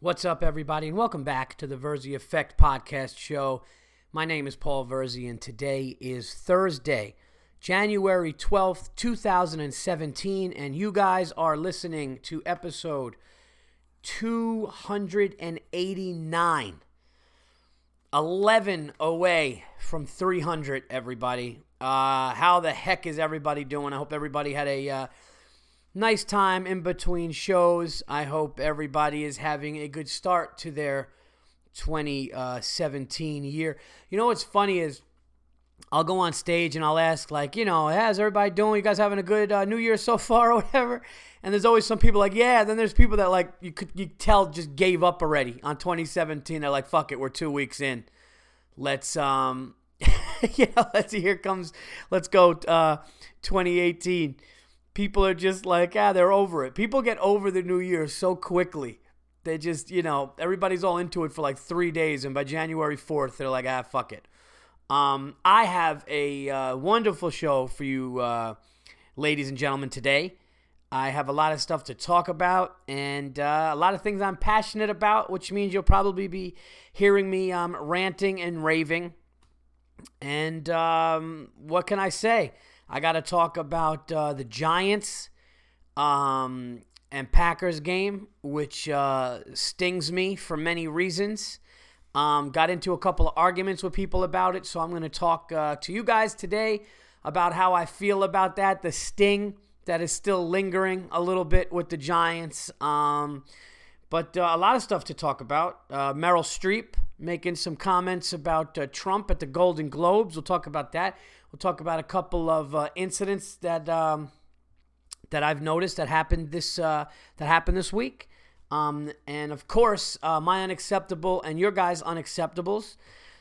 What's up, everybody, and welcome back to the Verzi Effect podcast show. My name is Paul Verzi, and today is Thursday, January 12th, 2017, and you guys are listening to episode 289. 11 away from 300, everybody. Uh, how the heck is everybody doing? I hope everybody had a. Uh, nice time in between shows. I hope everybody is having a good start to their 2017 year. You know what's funny is I'll go on stage and I'll ask, like, you know, how's everybody doing? You guys having a good uh, New Year so far or whatever? And there's always some people like, yeah. Then there's people that like you could you tell just gave up already on 2017. They're like, fuck it, we're two weeks in. Let's um, know, let's see, here comes, let's go uh, 2018 people are just like, ah, they're over it. People get over the new year so quickly. They just, you know, everybody's all into it for like three days, and by January 4th, they're like, ah, fuck it. Um, I have a uh, wonderful show for you, uh, ladies and gentlemen, today. I have a lot of stuff to talk about and uh, a lot of things I'm passionate about, which means you'll probably be hearing me um, ranting and raving. And um, what can I say? I got to talk about uh, the Giants um, and Packers game, which uh, stings me for many reasons. Um, got into a couple of arguments with people about it, so I'm going to talk uh, to you guys today about how I feel about that, the sting that is still lingering a little bit with the Giants. Um, but uh, a lot of stuff to talk about. Uh, Meryl Streep making some comments about uh, Trump at the Golden Globes. We'll talk about that. We'll talk about a couple of uh, incidents that um, that I've noticed that happened this uh, that happened this week, um, and of course uh, my unacceptable and your guys' unacceptables.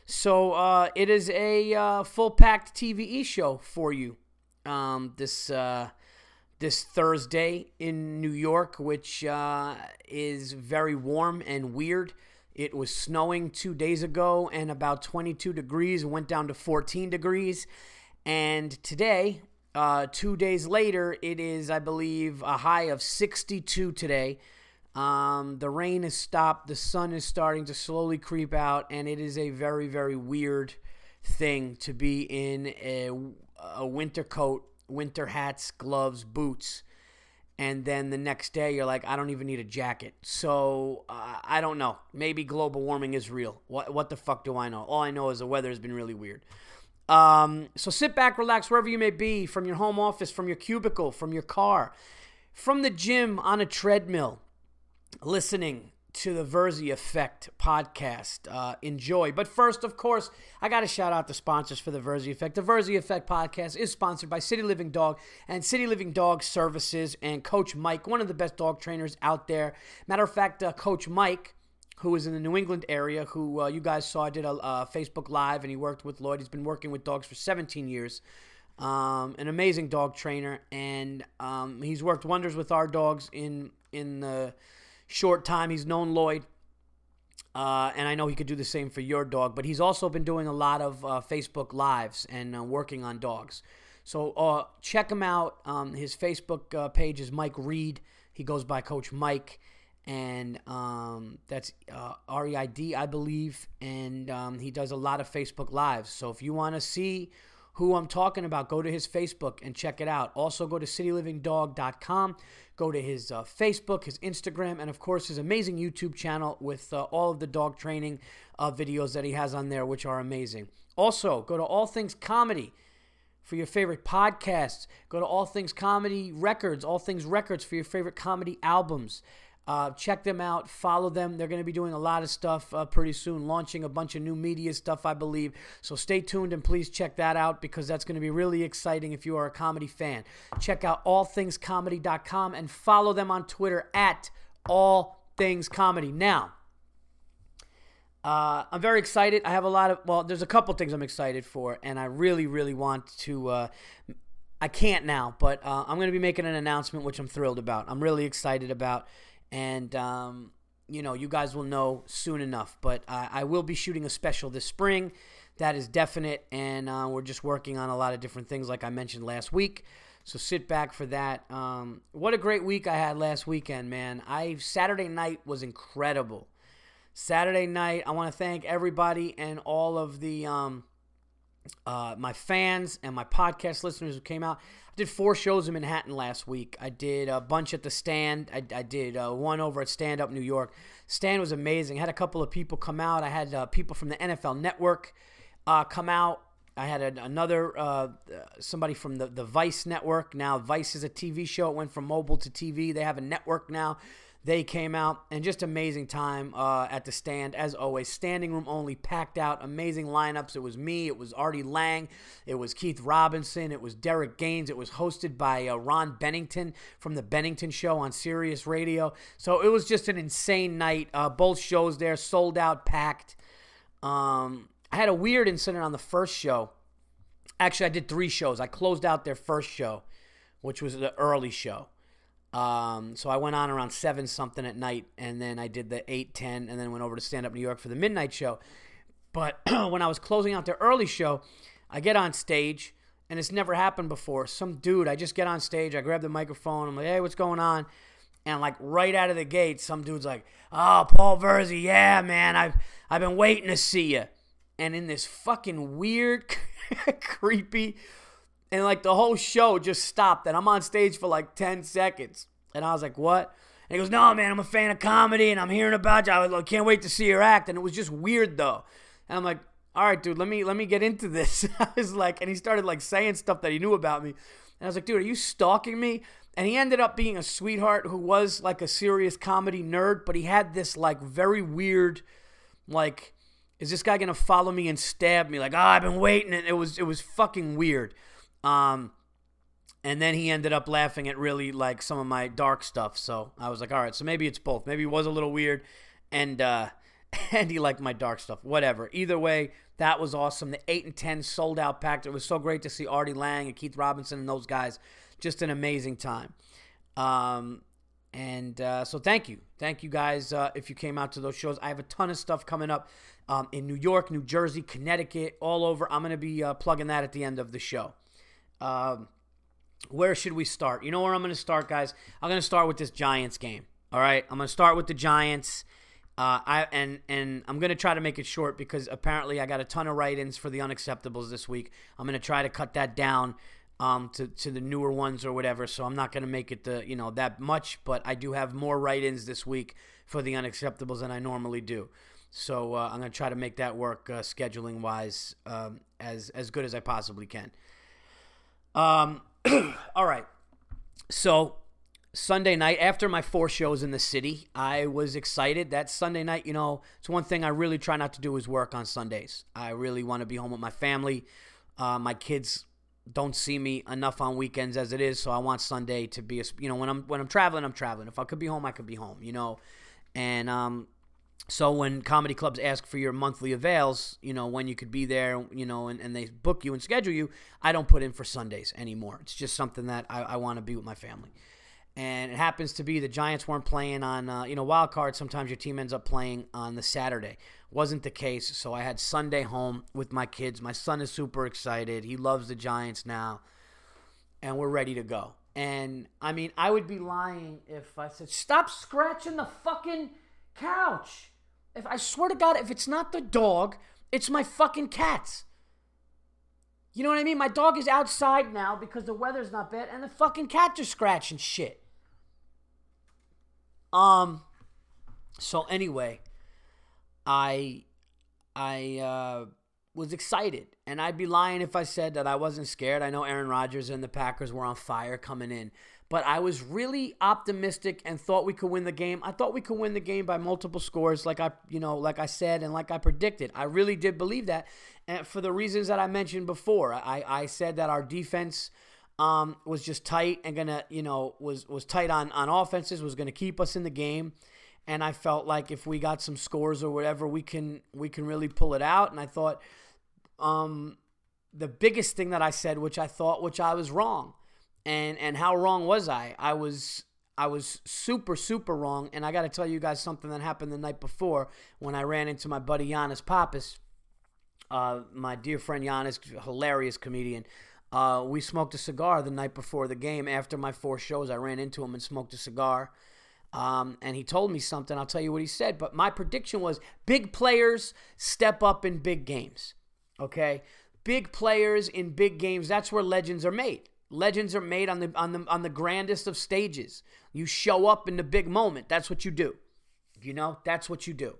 So uh, it is a uh, full packed TVE show for you um, this uh, this Thursday in New York, which is very warm and weird. It was snowing two days ago and about 22 degrees, went down to 14 degrees. And today, uh, two days later, it is, I believe, a high of 62 today. Um, the rain has stopped. The sun is starting to slowly creep out, and it is a very, very weird thing to be in a, a winter coat, winter hats, gloves, boots, and then the next day you're like, I don't even need a jacket. So uh, I don't know. Maybe global warming is real. What what the fuck do I know? All I know is the weather has been really weird. Um, so sit back, relax, wherever you may be, from your home office, from your cubicle, from your car, from the gym on a treadmill, listening to the Verzi Effect podcast. Uh, enjoy. But first, of course, I got to shout out the sponsors for the Verzi Effect. The Verzi Effect podcast is sponsored by City Living Dog and City Living Dog Services and Coach Mike, one of the best dog trainers out there. Matter of fact, uh, Coach Mike who is in the New England area, who uh, you guys saw did a, a, Facebook Live, and he worked with Lloyd. He's been working with dogs for 17 years. Um, an amazing dog trainer, and um, he's worked wonders with our dogs in in the short time he's known Lloyd. Uh, and I know he could do the same for your dog, but he's also been doing a lot of uh, Facebook Lives and uh, working on dogs. So uh, check him out. Um, his Facebook uh, page is Mike Reid. He goes by Coach Mike and um, that's uh, R-E-I-D, I believe, and um, he does a lot of Facebook Lives. So if you want to see who I'm talking about, go to his Facebook and check it out. Also, go to citylivingdog.com, go to his uh, Facebook, his Instagram, and of course his amazing YouTube channel with uh, all of the dog training uh, videos that he has on there, which are amazing. Also, go to All Things Comedy for your favorite podcasts. Go to All Things Comedy Records, All Things Records for your favorite comedy albums. Uh, check them out, follow them. They're going to be doing a lot of stuff uh, pretty soon, launching a bunch of new media stuff, I believe. So stay tuned and please check that out because that's going to be really exciting if you are a comedy fan. Check out allthingscomedy.com and follow them on Twitter at allthingscomedy. Now, uh, I'm very excited. I have a lot of, well, there's a couple things I'm excited for, and I really, really want to. Uh, I can't now, but uh, I'm going to be making an announcement, which I'm thrilled about. I'm really excited about and um, you know you guys will know soon enough. But uh, I will be shooting a special this spring. That is definite, and uh, we're just working on a lot of different things, like I mentioned last week. So sit back for that. Um, what a great week I had last weekend, man. I Saturday night was incredible. Saturday night, I want to thank everybody and all of the um, uh, my fans and my podcast listeners who came out. Did four shows in Manhattan last week. I did a bunch at the stand. I, I did uh, one over at Stand Up New York. Stand was amazing. I had a couple of people come out. I had uh, people from the NFL Network uh, come out. I had a, another uh, somebody from the, the Vice Network. Now Vice is a TV show. It went from mobile to TV. They have a network now. They came out and just amazing time uh, at the stand as always. Standing room only, packed out, amazing lineups. It was me, it was Artie Lange, it was Keith Robinson, it was Derek Gaines. It was hosted by uh, Ron Bennington from the Bennington Show on Sirius Radio. So it was just an insane night. Uh, both shows there sold out, packed. Um, I had a weird incident on the first show. Actually, I did three shows. I closed out their first show, which was the early show. Um, so I went on around seven something at night, and then I did the eight ten, and then went over to Stand Up New York for the midnight show. But when I was closing out the early show, I get on stage, and it's never happened before. Some dude, I just get on stage, I grab the microphone, I'm like, "Hey, what's going on?" And like right out of the gate, some dude's like, "Oh, Paul Verzi, yeah, man, I've I've been waiting to see you." And in this fucking weird, creepy and like the whole show just stopped, and I'm on stage for like 10 seconds. And I was like, what? And he goes, no, man, I'm a fan of comedy, and I'm hearing about you. I was like, can't wait to see your act. And it was just weird, though. And I'm like, all right, dude, let me let me get into this. I was like, and he started like saying stuff that he knew about me. And I was like, dude, are you stalking me? And he ended up being a sweetheart who was like a serious comedy nerd, but he had this like very weird, like, is this guy gonna follow me and stab me? Like, oh, I've been waiting. And it was it was fucking weird. Um, and then he ended up laughing at really like some of my dark stuff. So I was like, all right, so maybe it's both. Maybe it was a little weird, and uh, and he liked my dark stuff. Whatever. Either way, that was awesome. The eight and ten sold out packed. It was so great to see Artie Lange and Keith Robinson and those guys. Just an amazing time. Um, and uh, so thank you, thank you guys uh, if you came out to those shows. I have a ton of stuff coming up um, in New York, New Jersey, Connecticut, all over. I'm to be uh, plugging that at the end of the show. Um, where should we start? You know where I'm going to start, guys? I'm going to start with this Giants game. All right, I'm going to start with the Giants. Uh, I and and I'm gonna try to make it short because apparently I got a ton of write-ins for the unacceptables this week. I'm gonna try to cut that down um, to to the newer ones or whatever. So I'm not gonna make it the you know that much, but I do have more write-ins this week for the unacceptables than I normally do. So uh, I'm gonna try to make that work uh, scheduling wise um, as as good as I possibly can. Um, all right. So Sunday night, after my four shows in the city, I was excited. That Sunday night, you know, it's one thing I really try not to do is work on Sundays. I really want to be home with my family. Uh, my kids don't see me enough on weekends as it is, so I want Sunday to be a, you know, when I'm when I'm traveling, I'm traveling. If I could be home, I could be home, you know. And um, so when comedy clubs ask for your monthly avails, you know, when you could be there, you know, and, and they book you and schedule you, I don't put in for Sundays anymore. It's just something that I, I want to be with my family. And it happens to be the Giants weren't playing on, uh, you know, wild card. Sometimes your team ends up playing on the Saturday. Wasn't the case. So I had Sunday home with my kids. My son is super excited. He loves the Giants now. And we're ready to go. And I mean, I would be lying if I said, stop scratching the fucking couch. If I swear to God, if it's not the dog, it's my fucking cats. You know what I mean? My dog is outside now because the weather's not bad, and the fucking cats are scratching shit. Um. So anyway, I, I uh, was excited, and I'd be lying if I said that I wasn't scared. I know Aaron Rodgers and the Packers were on fire coming in, but I was really optimistic and thought we could win the game. I thought we could win the game by multiple scores, like I, you know, like I said and like I predicted. I really did believe that, and for the reasons that I mentioned before. I, I said that our defense um, was just tight and gonna, you know, was was tight on on offenses, was gonna keep us in the game, and I felt like if we got some scores or whatever, we can we can really pull it out. And I thought, um, the biggest thing that I said, which I thought, which I was wrong and and how wrong was I? I was I was super super wrong, and I got to tell you guys something that happened the night before when I ran into my buddy Giannis Pappas, uh, my dear friend Giannis, hilarious comedian. Uh, we smoked a cigar the night before the game. After my four shows, I ran into him and smoked a cigar. Um, and he told me something. I'll tell you what he said. But my prediction was big players step up in big games. Okay, big players in big games. That's where legends are made. Legends are made on the on the on the grandest of stages. You show up in the big moment. That's what you do. You know, that's what you do.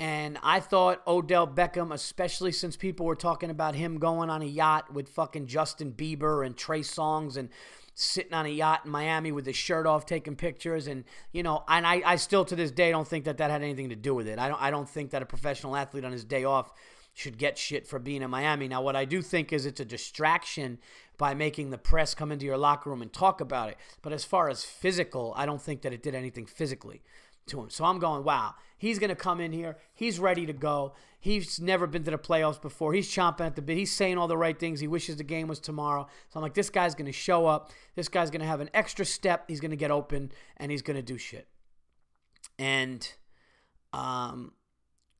And I thought Odell Beckham, especially since people were talking about him going on a yacht with fucking Justin Bieber and Trey Songz and sitting on a yacht in Miami with his shirt off taking pictures and you know and I, I still to this day don't think that that had anything to do with it. I don't I don't think that a professional athlete on his day off should get shit for being in Miami. Now what I do think is it's a distraction by making the press come into your locker room and talk about it. But as far as physical, I don't think that it did anything physically to him. So I'm going, wow, he's going to come in here. He's ready to go. He's never been to the playoffs before. He's chomping at the bit. He's saying all the right things. He wishes the game was tomorrow. So I'm like, this guy's going to show up. This guy's going to have an extra step. He's going to get open and he's going to do shit. And um,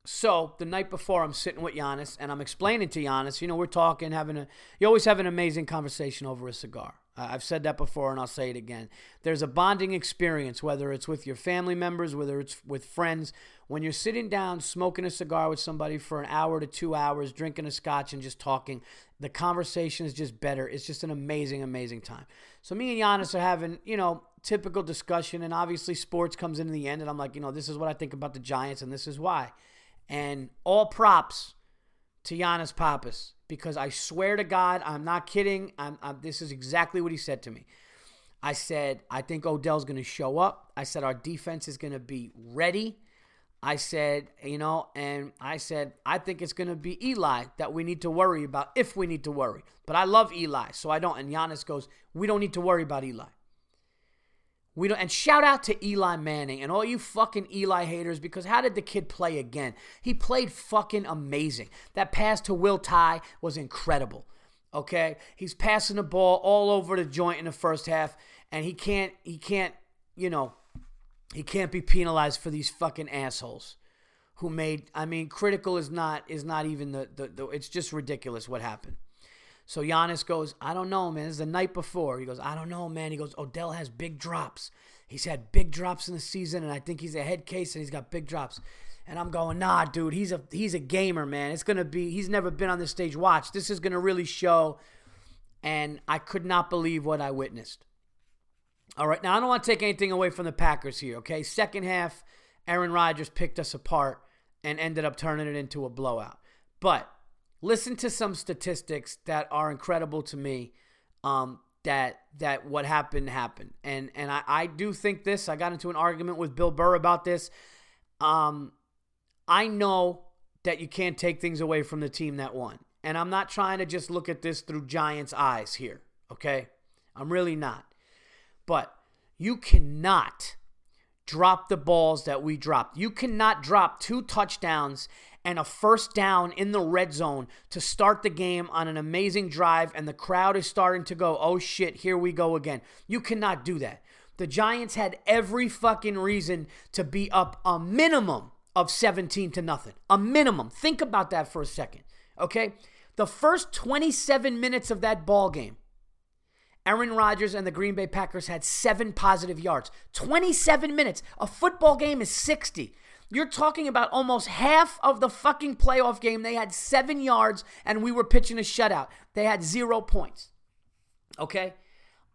so the night before, I'm sitting with Giannis and I'm explaining to Giannis, you know, we're talking, having a, you always have an amazing conversation over a cigar. I've said that before and I'll say it again. There's a bonding experience, whether it's with your family members, whether it's with friends. When you're sitting down smoking a cigar with somebody for an hour to two hours, drinking a scotch and just talking, the conversation is just better. It's just an amazing, amazing time. So me and Giannis are having, you know, typical discussion, and obviously sports comes in the end, and I'm like, you know, this is what I think about the Giants, and this is why. And all props to Giannis Pappas because I swear to God, I'm not kidding. I'm, I'm, this is exactly what he said to me. I said, I think Odell's going to show up. I said, our defense is going to be ready. I said, you know, and I said, I think it's going to be Eli that we need to worry about if we need to worry. But I love Eli, so I don't. And Giannis goes, we don't need to worry about Eli. We don't, and shout out to Eli Manning and all you fucking Eli haters because how did the kid play again? He played fucking amazing. That pass to Will Tye was incredible. Okay, he's passing the ball all over the joint in the first half, and he can't, he can't, you know, he can't be penalized for these fucking assholes who made. I mean, critical is not is not even the the. the it's just ridiculous what happened. So Giannis goes, I don't know, man. This is the night before. He goes, I don't know, man. He goes, Odell has big drops. He's had big drops in the season, and I think he's a head case and he's got big drops. And I'm going, nah, dude, he's a he's a gamer, man. It's gonna be he's never been on this stage. Watch. This is gonna really show. And I could not believe what I witnessed. All right, now I don't want to take anything away from the Packers here, okay? Second half, Aaron Rodgers picked us apart and ended up turning it into a blowout. But listen to some statistics that are incredible to me. Um, that that what happened happened, and and I, I do think this. I got into an argument with Bill Burr about this. Um, I know that you can't take things away from the team that won, and I'm not trying to just look at this through Giants' eyes here. Okay, I'm really not. But you cannot drop the balls that we dropped. You cannot drop two touchdowns and a first down in the red zone to start the game on an amazing drive, and the crowd is starting to go, oh shit, here we go again. You cannot do that. The Giants had every fucking reason to be up a minimum of 17 to nothing. A minimum. Think about that for a second. Okay? The first 27 minutes of that ball game, Aaron Rodgers and the Green Bay Packers had seven positive yards. 27 minutes. A football game is 60. You're talking about almost half of the fucking playoff game. They had seven yards and we were pitching a shutout. They had zero points. Okay?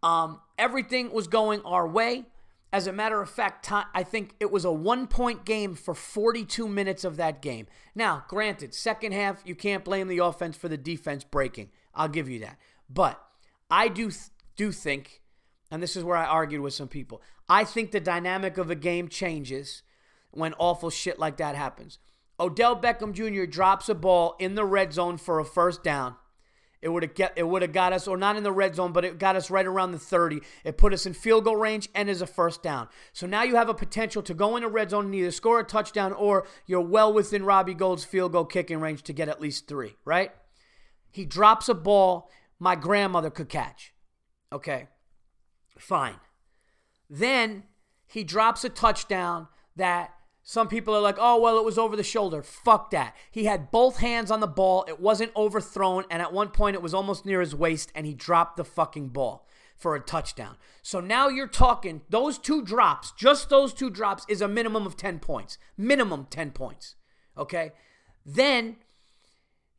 Um, everything was going our way. As a matter of fact, I think it was a one point game for 42 minutes of that game. Now, granted, second half, you can't blame the offense for the defense breaking. I'll give you that. But I do, do think, and this is where I argued with some people, I think the dynamic of a game changes when awful shit like that happens. Odell Beckham Jr. drops a ball in the red zone for a first down. It would have it would have got us, or not in the red zone, but it got us right around the 30. It put us in field goal range and is a first down. So now you have a potential to go in the red zone and either score a touchdown or you're well within Robbie Gould's field goal kicking range to get at least three, right? He drops a ball my grandmother could catch. Okay. Fine. Then he drops a touchdown that Some people are like, oh, well, it was over the shoulder. Fuck that. He had both hands on the ball. It wasn't overthrown. And at one point, it was almost near his waist, and he dropped the fucking ball for a touchdown. So now you're talking, those two drops, just those two drops, is a minimum of 10 points. Minimum 10 points. Okay? Then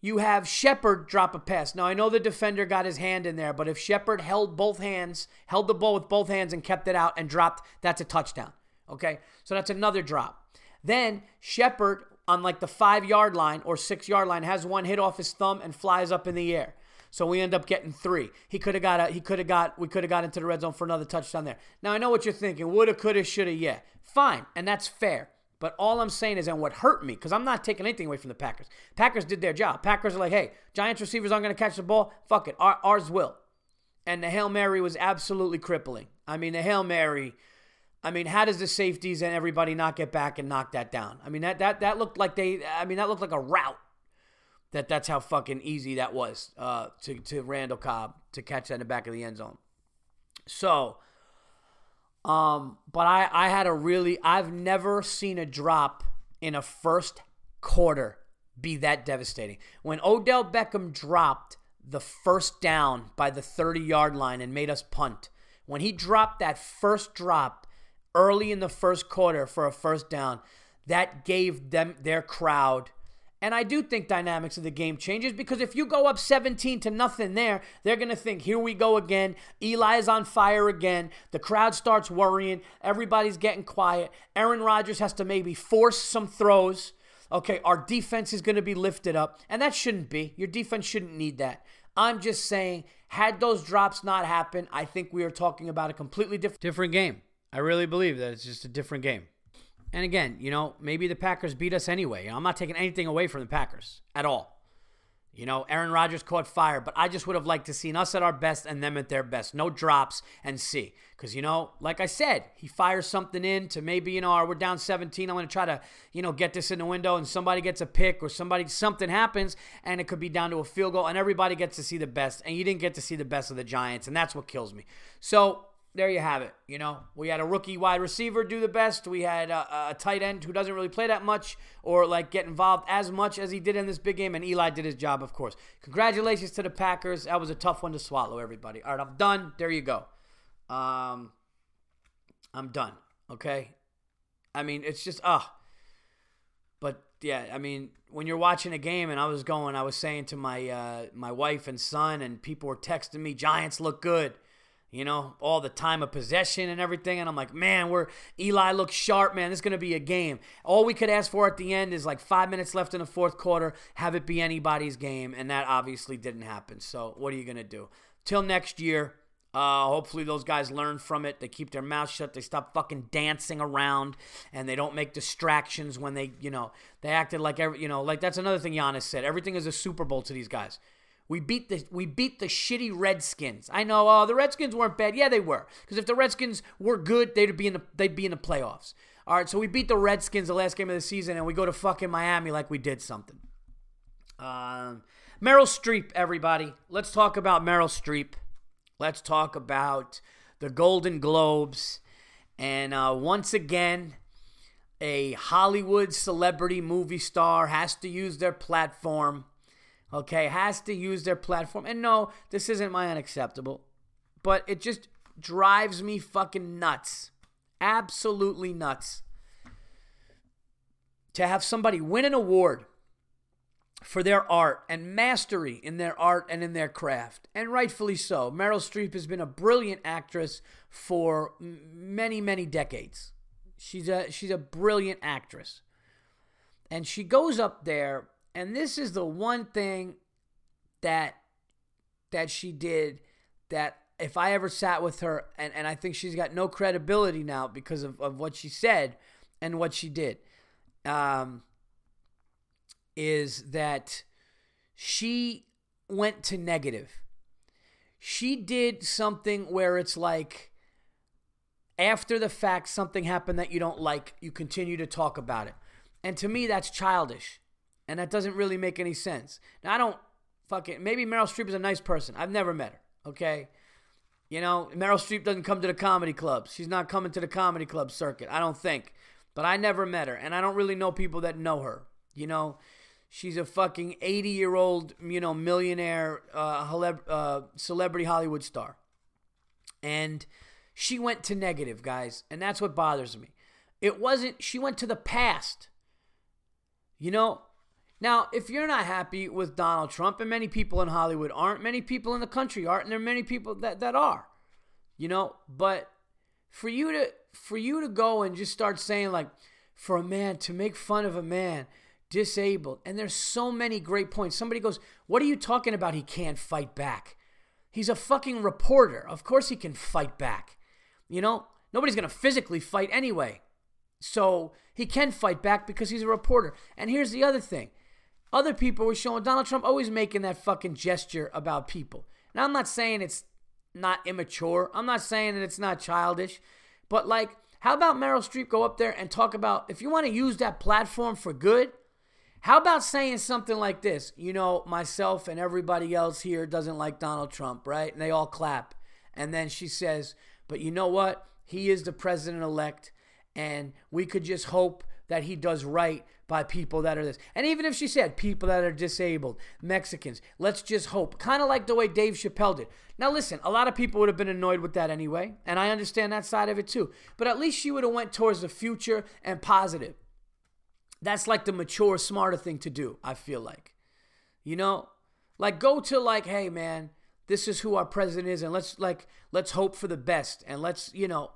you have Shepard drop a pass. Now, I know the defender got his hand in there, but if Shepard held both hands, held the ball with both hands and kept it out and dropped, that's a touchdown. Okay? So that's another drop. Then Shepard on like the five yard line or six yard line has one hit off his thumb and flies up in the air. So we end up getting three. He could have got a, he could have got we could have got into the red zone for another touchdown there. Now I know what you're thinking. Woulda, coulda, shoulda, yeah. Fine, and that's fair. But all I'm saying is, and what hurt me, because I'm not taking anything away from the Packers. Packers did their job. Packers are like, hey, Giants receivers aren't going to catch the ball. Fuck it, Our, ours will. And the hail mary was absolutely crippling. I mean, the hail mary I mean, how does the safeties and everybody not get back and knock that down? I mean, that that that looked like they. I mean, that looked like a route. That that's how fucking easy that was uh, to to Randall Cobb to catch that in the back of the end zone. So, um, but I I had a really I've never seen a drop in a first quarter be that devastating. When Odell Beckham dropped the first down by the 30 yard line and made us punt, when he dropped that first drop early in the first quarter for a first down, that gave them their crowd. And I do think dynamics of the game changes because if you go up 17 to nothing there, they're going to think, here we go again. Eli is on fire again. The crowd starts worrying. Everybody's getting quiet. Aaron Rodgers has to maybe force some throws. Okay, our defense is going to be lifted up. And that shouldn't be. Your defense shouldn't need that. I'm just saying, had those drops not happened, I think we are talking about a completely different, different game. I really believe that it's just a different game. And again, you know, maybe the Packers beat us anyway. You know, I'm not taking anything away from the Packers at all. You know, Aaron Rodgers caught fire, but I just would have liked to seen us at our best and them at their best. No drops and see. Because, you know, like I said, he fires something in to maybe, you know, we're down 17. I'm going to try to, you know, get this in the window and somebody gets a pick or somebody, something happens and it could be down to a field goal and everybody gets to see the best. And you didn't get to see the best of the Giants. And that's what kills me. So there you have it. You know, we had a rookie wide receiver do the best. We had a, a, tight end who doesn't really play that much or like get involved as much as he did in this big game. And Eli did his job, of course. Congratulations to the Packers. That was a tough one to swallow, everybody. All right, I'm done. There you go. Um, I'm done. Okay. I mean, it's just ah. Uh, but yeah, I mean, when you're watching a game, and I was going, I was saying to my uh, my wife and son, and people were texting me, Giants look good you know, all the time of possession and everything. And I'm like, man, we're Eli looks sharp, man. This is gonna be a game. All we could ask for at the end is like five minutes left in the fourth quarter, have it be anybody's game, and that obviously didn't happen. So what are you gonna do? Till next year. Uh, hopefully those guys learn from it. They keep their mouth shut. They stop fucking dancing around, and they don't make distractions when they, you know, they acted like every, you know, like that's another thing Giannis said. Everything is a Super Bowl to these guys. We beat the we beat the shitty Redskins. I know uh, the Redskins weren't bad. Yeah, they were. Because if the Redskins were good, they'd be in the they'd be in the playoffs. All right, so we beat the Redskins the last game of the season, and we go to fucking Miami like we did something. Um, Meryl Streep, everybody. Let's talk about Meryl Streep. Let's talk about the Golden Globes, and uh, once again, a Hollywood celebrity movie star has to use their platform okay, has to use their platform. And no, this isn't my unacceptable, but it just drives me fucking nuts. Absolutely nuts. To have somebody win an award for their art and mastery in their art and in their craft, and rightfully so. Meryl Streep has been a brilliant actress for many, many decades. She's a she's a brilliant actress. And she goes up there and this is the one thing that that she did that if I ever sat with her and, and I think she's got no credibility now because of, of what she said and what she did. Um, is that she went to negative. She did something where it's like after the fact something happened that you don't like, you continue to talk about it. And to me that's childish. And that doesn't really make any sense. Now, I don't fucking. Maybe Meryl Streep is a nice person. I've never met her, okay? You know, Meryl Streep doesn't come to the comedy clubs. She's not coming to the comedy club circuit, I don't think. but I never met her, and I don't really know people that know her. You know, she's a fucking 80 year old, you know, millionaire, uh, uh, celebrity Hollywood star. And she went to negative, guys, and that's what bothers me. It wasn't, she went to the past. You know, now, if you're not happy with Donald Trump, and many people in Hollywood aren't, many people in the country aren't, and there are many people that, that are, you know, but for you to for you to go and just start saying like for a man to make fun of a man disabled and there's so many great points. Somebody goes what are you talking about? He can't fight back. He's a fucking reporter. Of course he can fight back you know? Nobody's going to physically fight anyway. So he can fight back because he's a reporter. And here's the other thing other people were showing Donald Trump always making that fucking gesture about people. Now, I'm not saying it's not immature. I'm not saying that it's not childish. But, like, how about Meryl Streep go up there and talk about if you want to use that platform for good? How about saying something like this? You know, myself and everybody else here doesn't like Donald Trump, right? And they all clap. And then she says, but you know what? He is the president elect. And we could just hope that he does right by people that are this. And even if she said people that are disabled, Mexicans, let's just hope. Kind of like the way Dave Chappelle did. Now listen, a lot of people would have been annoyed with that anyway, and I understand that side of it too. But at least she would have went towards the future and positive. That's like the mature, smarter thing to do, I feel like. You know? Like go to like, hey man, this is who our president is and let's like let's hope for the best and let's, you know,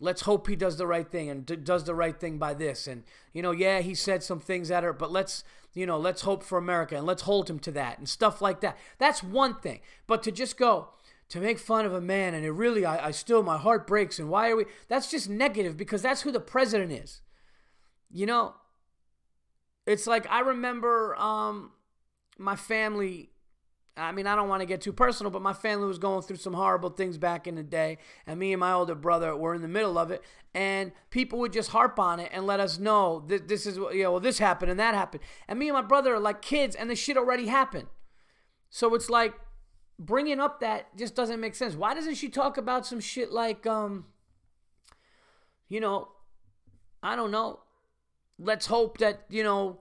let's hope he does the right thing and d- does the right thing by this. And you know yeah he said some things that are but let's you know let's hope for america and let's hold him to that and stuff like that. That's one thing. But to just go to make fun of a man and it really I, I still my heart breaks and why are we that's just negative because that's who the president is. You know it's like i remember um my family I mean, I don't want to get too personal, but my family was going through some horrible things back in the day, and me and my older brother were in the middle of it, and people would just harp on it and let us know that this is, you know, well, this happened and that happened. And me and my brother are like kids, and the shit already happened. So it's like bringing up that just doesn't make sense. Why doesn't she talk about some shit like, um, you know, I don't know. Let's hope that, you know,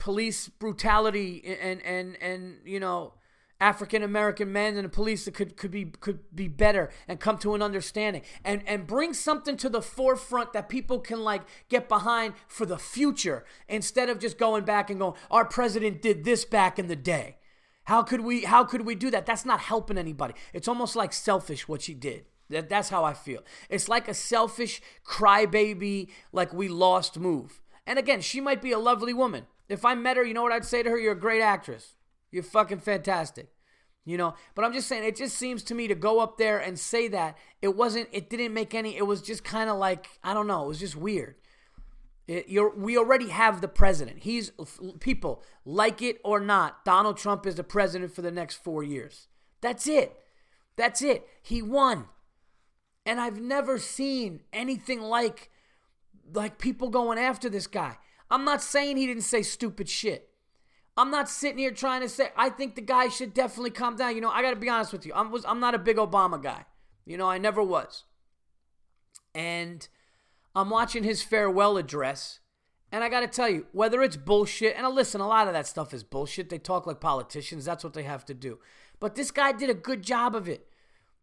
police brutality and and and you know African American men and the police that could could be could be better and come to an understanding and and bring something to the forefront that people can like get behind for the future instead of just going back and going our president did this back in the day. How could we how could we do that? That's not helping anybody. It's almost like selfish what she did. That, that's how I feel. It's like a selfish crybaby like we lost move. And again, she might be a lovely woman. If I met her, you know what I'd say to her? You're a great actress. You're fucking fantastic. You know, but I'm just saying, it just seems to me to go up there and say that it wasn't, it didn't make any, it was just kind of like, I don't know, it was just weird. It, we already have the president. He's, people, like it or not, Donald Trump is the president for the next four years. That's it. That's it. He won. And I've never seen anything like, like people going after this guy. I'm not saying he didn't say stupid shit. I'm not sitting here trying to say I think the guy should definitely calm down. You know, I got to be honest with you. I'm was I'm not a big Obama guy. You know, I never was. And I'm watching his farewell address, and I got to tell you, whether it's bullshit, and I listen, a lot of that stuff is bullshit. They talk like politicians. That's what they have to do. But this guy did a good job of it.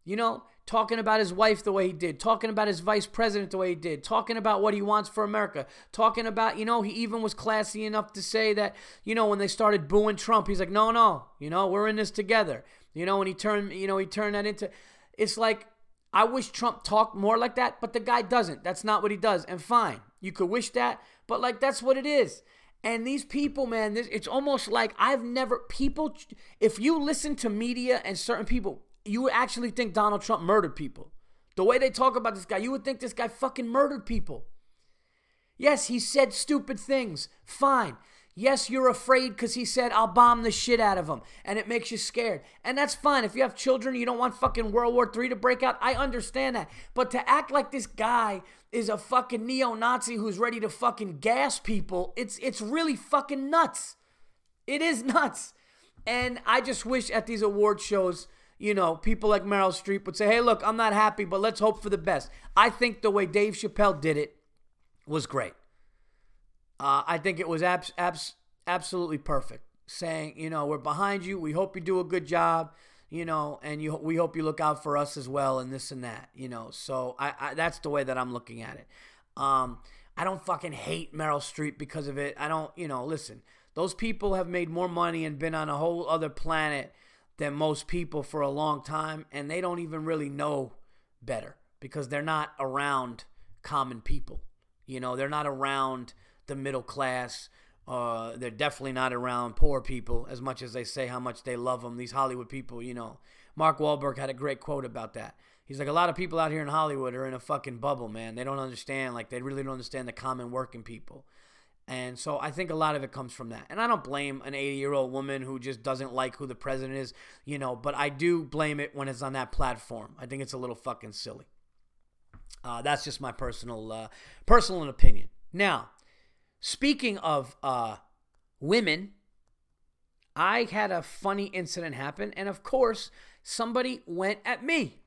You know, talking about his wife the way he did, talking about his vice president the way he did, talking about what he wants for America, talking about, you know, he even was classy enough to say that, you know, when they started booing Trump, he's like, no, no, you know, we're in this together. You know, and he turned, you know, he turned that into, it's like, I wish Trump talked more like that, but the guy doesn't. That's not what he does. And fine, you could wish that, but like, that's what it is. And these people, man, this, it's almost like I've never, people, if you listen to media and certain people, you would actually think Donald Trump murdered people. The way they talk about this guy, you would think this guy fucking murdered people. Yes, he said stupid things. Fine. Yes, you're afraid because he said, I'll bomb the shit out of him. And it makes you scared. And that's fine. If you have children, you don't want fucking World War III to break out. I understand that. But to act like this guy is a fucking neo Nazi who's ready to fucking gas people, it's, it's really fucking nuts. It is nuts. And I just wish at these award shows you know, people like Meryl Streep would say, hey, look, I'm not happy, but let's hope for the best. I think the way Dave Chappelle did it was great. Uh, I think it was abs- abs- absolutely perfect. Saying, you know, we're behind you. We hope you do a good job, you know, and you we hope you look out for us as well, and this and that, you know. So I, I that's the way that I'm looking at it. Um, I don't fucking hate Meryl Streep because of it. I don't, you know, listen. Those people have made more money and been on a whole other planet than most people for a long time, and they don't even really know better because they're not around common people. You know, they're not around the middle class. Uh, they're definitely not around poor people as much as they say how much they love them. These Hollywood people, you know. Mark Wahlberg had a great quote about that. He's like, a lot of people out here in Hollywood are in a fucking bubble, man. They don't understand, like, they really don't understand the common working people. And so I think a lot of it comes from that. And I don't blame an 80 year old woman who just doesn't like who the president is, you know, but I do blame it when it's on that platform. I think it's a little fucking silly. Uh, that's just my personal uh, personal opinion. Now, speaking of uh, women, I had a funny incident happen, and of course, somebody went at me.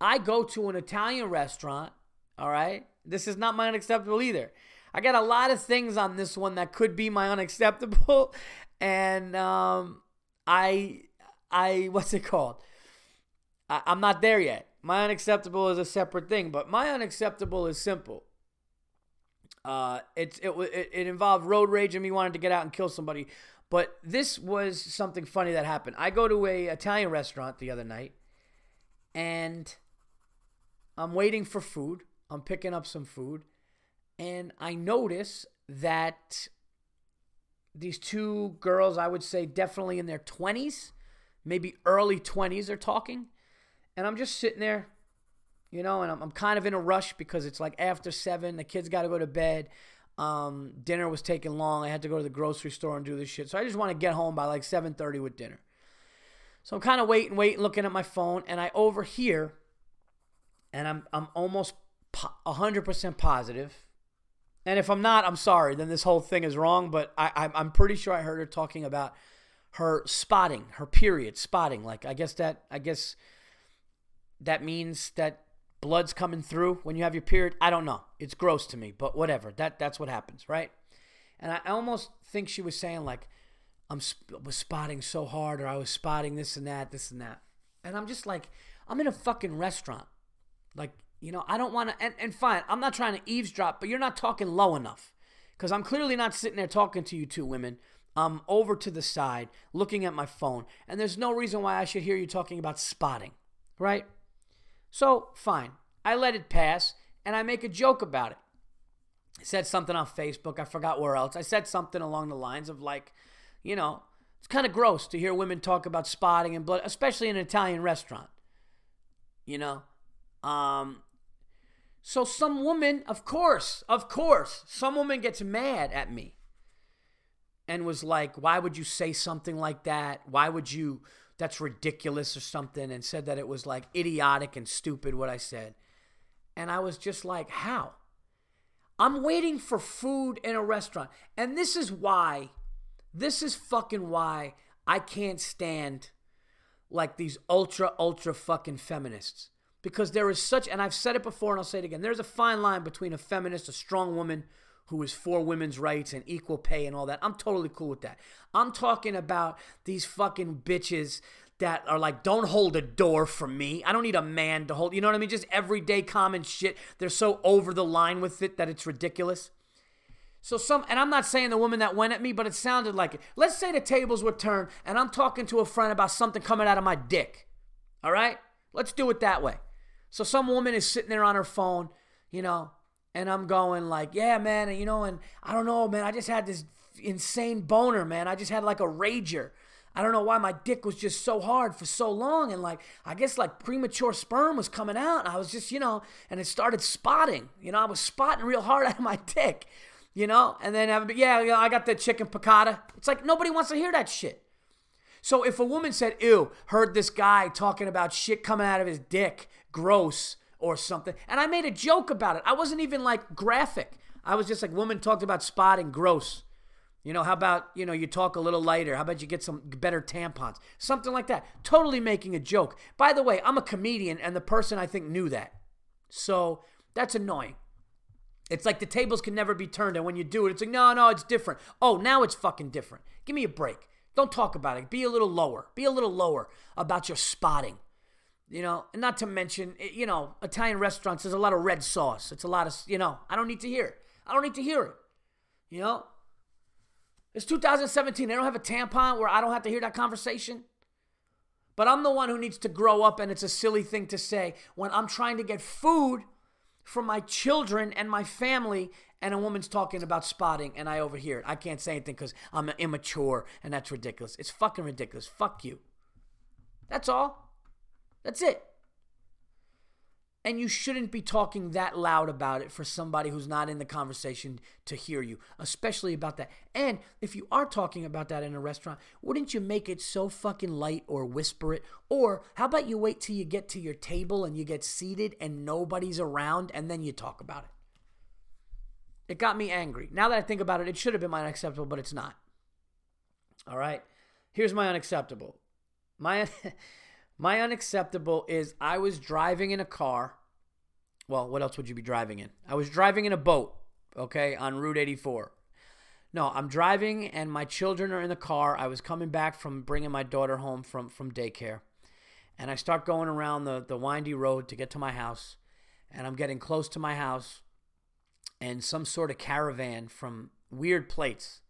I go to an Italian restaurant. All right, this is not my unacceptable either. I got a lot of things on this one that could be my unacceptable, and um, I, I, what's it called? I, I'm not there yet. My unacceptable is a separate thing, but my unacceptable is simple. Uh, it's it, it it involved road rage and me wanting to get out and kill somebody, but this was something funny that happened. I go to a Italian restaurant the other night, and I'm waiting for food. I'm picking up some food, and I notice that these two girls, I would say definitely in their 20s, maybe early 20s, are talking. And I'm just sitting there, you know, and I'm, I'm kind of in a rush because it's like after seven, the kids got to go to bed. Um, dinner was taking long. I had to go to the grocery store and do this shit. So I just want to get home by like 7:30 with dinner. So I'm kind of waiting, waiting, looking at my phone, and I overhear, and I'm I'm almost 100% positive and if I'm not, I'm sorry. Then this whole thing is wrong. But I, I'm pretty sure I heard her talking about her spotting, her period spotting. Like I guess that I guess that means that blood's coming through when you have your period. I don't know. It's gross to me, but whatever. That that's what happens, right? And I almost think she was saying like I'm was spotting so hard, or I was spotting this and that, this and that. And I'm just like, I'm in a fucking restaurant. Like you know, I don't want to, and, and fine, I'm not trying to eavesdrop, but you're not talking low enough. Because I'm clearly not sitting there talking to you two women. I'm over to the side looking at my phone, and there's no reason why I should hear you talking about spotting, right? So, fine. I let it pass, and I make a joke about it. I said something on Facebook, I forgot where else. I said something along the lines of, like, you know, it's kind of gross to hear women talk about spotting and blood, especially in an Italian restaurant. You know? Um, so some woman, of course, of course, some woman gets mad at me and was like, "Why would you say something like that? Why would you that's ridiculous or something?" and said that it was like idiotic and stupid what I said. And I was just like, "How?" I'm waiting for food in a restaurant. And this is why this is fucking why I can't stand like these ultra ultra fucking feminists because there is such, and I've said it before and I'll say it again there's a fine line between a feminist, a strong woman who is for women's rights and equal pay and all that. I'm totally cool with that. I'm talking about these fucking bitches that are like, don't hold a door for me. I don't need a man to hold, you know what I mean? Just everyday common shit. They're so over the line with it that it's ridiculous. So some, and I'm not saying the woman that went at me, but it sounded like it. Let's say the tables were turned and I'm talking to a friend about something coming out of my dick. All right? Let's do it that way. So some woman is sitting there on her phone, you know, and I'm going like, yeah, man, and you know, and I don't know, man, I just had this insane boner, man. I just had like a rager. I don't know why my dick was just so hard for so long. And like, I guess like premature sperm was coming out. I was just, you know, and it started spotting. You know, I was spotting real hard out of my dick, you know? And then, uh, yeah, you know, I got the chicken piccata. It's like nobody wants to hear that shit. So if a woman said, ew, heard this guy talking about shit coming out of his dick, gross or something. And I made a joke about it. I wasn't even like graphic. I was just like, woman talked about spotting, gross. You know, how about, you know, you talk a little lighter? How about you get some better tampons? Something like that. Totally making a joke. By the way, I'm a comedian, and the person I think knew that. So that's annoying. It's like the tables can never be turned, and when you do it, it's like, no, no, it's different. Oh, now it's fucking different. Give me a break. Don't talk about it. Be a little lower. Be a little lower about your spotting. You know, and not to mention, eh, you know, Italian restaurants, there's a lot of red sauce. It's a lot of, you know, I don't need to hear it. I don't need to hear it. You know? It's 2017. They don't have a tampon where I don't have to hear that conversation. But I'm the one who needs to grow up, and it's a silly thing to say when I'm trying to get food for my children and my family, and a woman's talking about spotting, and I overhear it. I can't say anything because I'm immature, and that's ridiculous. It's fucking ridiculous. Fuck you. That's all. That's it. And you shouldn't be talking that loud about it for somebody who's not in the conversation to hear you, especially about that. And if you are talking about that in a restaurant, wouldn't you make it so fucking light or whisper it? Or how about you wait till you get to your table and you get seated and nobody's around and then you talk about it? It got me angry. Now that I think about it, it should have been my unacceptable, but it's not. All right. Here's my unacceptable. My My unacceptable is I was driving in a car. Well, what else would you be driving in? I was driving in a boat, okay, on Route 84. No, I'm driving and my children are in the car. I was coming back from bringing my daughter home from, from daycare. And I start going around the, the windy road to get to my house. And I'm getting close to my house. And some sort of caravan from weird plates.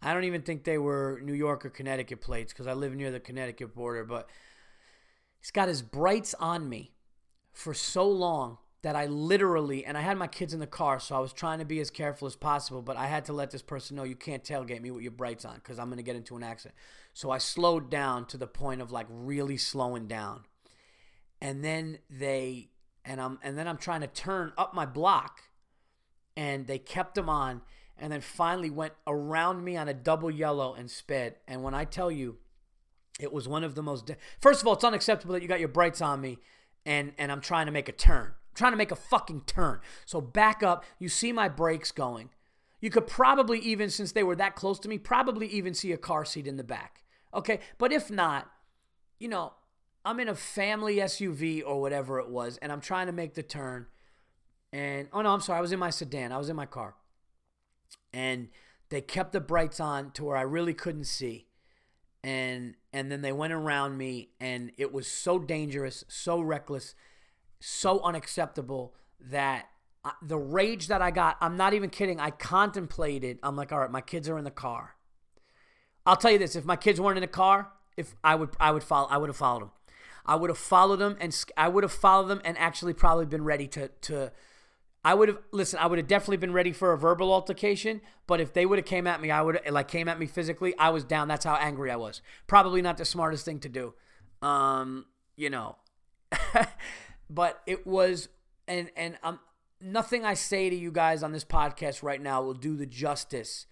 I don't even think they were New York or Connecticut plates because I live near the Connecticut border, but He's got his brights on me for so long that I literally, and I had my kids in the car, so I was trying to be as careful as possible, but I had to let this person know you can't tailgate me with your brights on because I'm going to get into an accident. So I slowed down to the point of like really slowing down. And then they, and I'm, and then I'm trying to turn up my block and they kept them on and then finally went around me on a double yellow and sped. And when I tell you, it was one of the most. De- First of all, it's unacceptable that you got your brights on me, and and I'm trying to make a turn. I'm trying to make a fucking turn. So back up. You see my brakes going. You could probably even, since they were that close to me, probably even see a car seat in the back. Okay, but if not, you know, I'm in a family SUV or whatever it was, and I'm trying to make the turn. And oh no, I'm sorry, I was in my sedan. I was in my car, and they kept the brights on to where I really couldn't see and and then they went around me and it was so dangerous so reckless so unacceptable that I, the rage that i got i'm not even kidding i contemplated i'm like all right my kids are in the car. I'll tell you this if my kids weren't in the car if i would i would follow i would have followed them i would have followed them and i would have followed them and actually probably been ready to to I would have listen. I would have definitely been ready for a verbal altercation. But if they would have came at me, I would like came at me physically. I was down. That's how angry I was. Probably not the smartest thing to do. Um, you know, but it was, and and um, nothing I say to you guys on this podcast right now will do the justice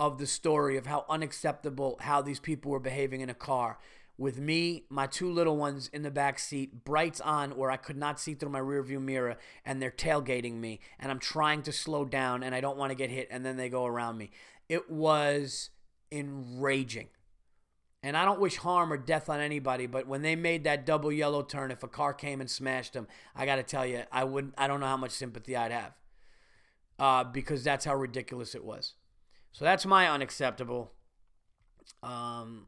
of the story of how unacceptable how these people were behaving in a car with me, my two little ones in the back seat, brights on where I could not see through my rearview mirror, and they're tailgating me, and I'm trying to slow down, and I don't want to get hit, and then they go around me. It was enraging. And I don't wish harm or death on anybody, but when they made that double yellow turn, if a car came and smashed them, I got to tell you, I wouldn't. I don't know how much sympathy I'd have, uh, because that's how ridiculous it was. So that's my unacceptable. Um,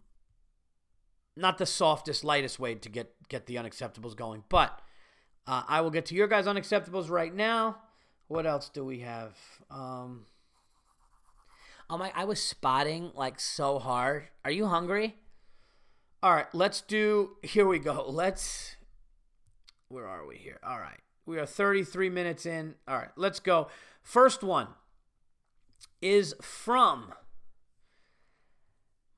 not the softest, lightest way to get get the unacceptables going. But uh, I will get to your guys' unacceptables right now. What else do we have? Um, oh my! I was spotting like so hard. Are you hungry? All right, let's do. Here we go. Let's. Where are we here? All right, we are 33 minutes in. All right, let's go. First one is from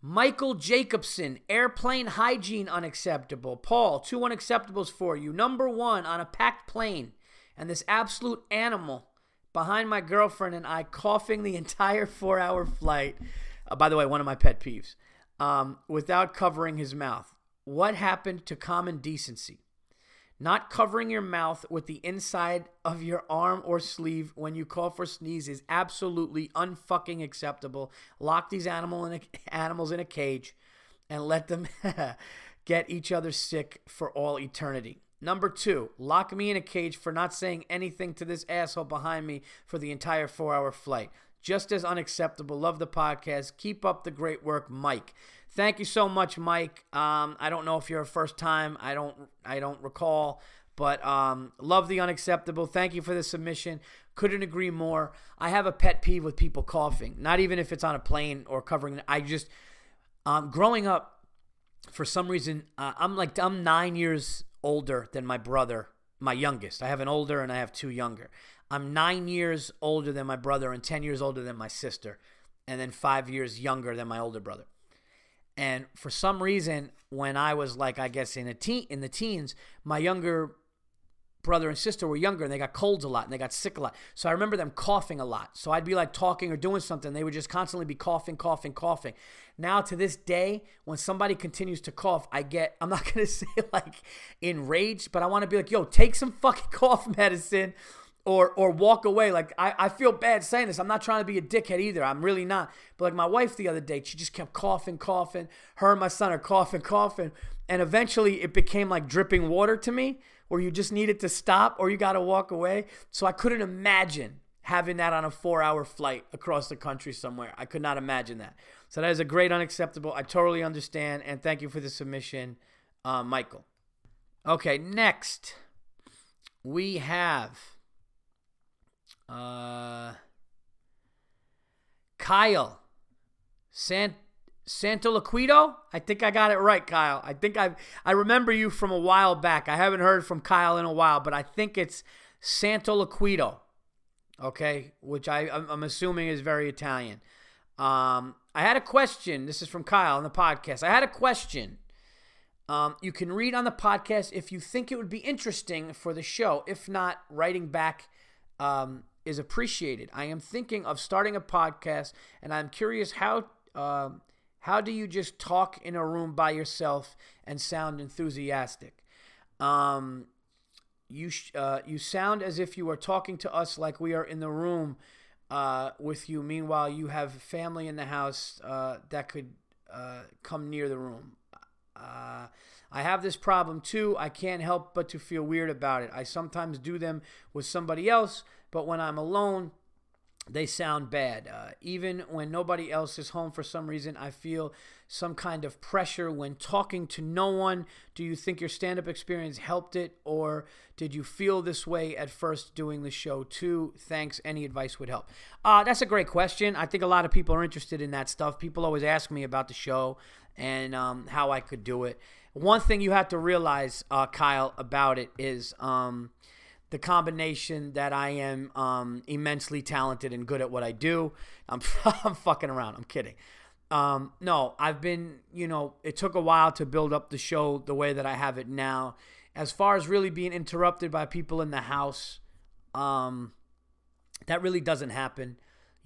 Michael Jacobson, airplane hygiene unacceptable. Paul, two unacceptables for you. Number one, on a packed plane, and this absolute animal behind my girlfriend and I coughing the entire four hour flight. Uh, by the way, one of my pet peeves. Um, without covering his mouth. What happened to common decency? Not covering your mouth with the inside of your arm or sleeve when you call for sneeze is absolutely unfucking acceptable. Lock these animal in a, animals in a cage and let them get each other sick for all eternity. Number two, lock me in a cage for not saying anything to this asshole behind me for the entire four hour flight. Just as unacceptable. Love the podcast. Keep up the great work, Mike. Thank you so much, Mike. Um, I don't know if you're a first time. I don't. I don't recall. But um, love the unacceptable. Thank you for the submission. Couldn't agree more. I have a pet peeve with people coughing. Not even if it's on a plane or covering. I just um, growing up, for some reason, uh, I'm like I'm nine years older than my brother, my youngest. I have an older and I have two younger. I'm nine years older than my brother and ten years older than my sister, and then five years younger than my older brother. And for some reason, when I was like, I guess in a teen in the teens, my younger brother and sister were younger and they got colds a lot and they got sick a lot. So I remember them coughing a lot. So I'd be like talking or doing something. They would just constantly be coughing, coughing, coughing. Now to this day, when somebody continues to cough, I get, I'm not going to say like enraged, but I want to be like, yo, take some fucking cough medicine or or walk away. Like I, I feel bad saying this. I'm not trying to be a dickhead either. I'm really not. But like my wife the other day, she just kept coughing, coughing. Her and my son are coughing, coughing. And eventually it became like dripping water to me where you just needed to stop or you got to walk away. So I couldn't imagine having that on a four hour flight across the country somewhere. I could not imagine that. So that is a great unacceptable. I totally understand. And thank you for the submission, uh, Michael. Okay, next we have uh, Kyle Sant Santoliquito? I think I got it right, Kyle. I think I I remember you from a while back. I haven't heard from Kyle in a while, but I think it's Santoliquito. Okay, which I I'm assuming is very Italian. Um, I had a question. This is from Kyle on the podcast. I had a question. Um, you can read on the podcast if you think it would be interesting for the show. If not, writing back um, is appreciated. I am thinking of starting a podcast, and I'm curious how um, how do you just talk in a room by yourself and sound enthusiastic? Um, you sh- uh, you sound as if you are talking to us like we are in the room uh, with you. Meanwhile, you have family in the house uh, that could uh, come near the room. Uh, I have this problem too. I can't help but to feel weird about it. I sometimes do them with somebody else, but when I'm alone, they sound bad. Uh, even when nobody else is home for some reason, I feel some kind of pressure when talking to no one. Do you think your stand up experience helped it, or did you feel this way at first doing the show too? Thanks. Any advice would help. Uh, that's a great question. I think a lot of people are interested in that stuff. People always ask me about the show and um, how I could do it. One thing you have to realize, uh, Kyle, about it is. Um, the combination that I am um, immensely talented and good at what I do. I'm, I'm fucking around. I'm kidding. Um, no, I've been, you know, it took a while to build up the show the way that I have it now. As far as really being interrupted by people in the house, um, that really doesn't happen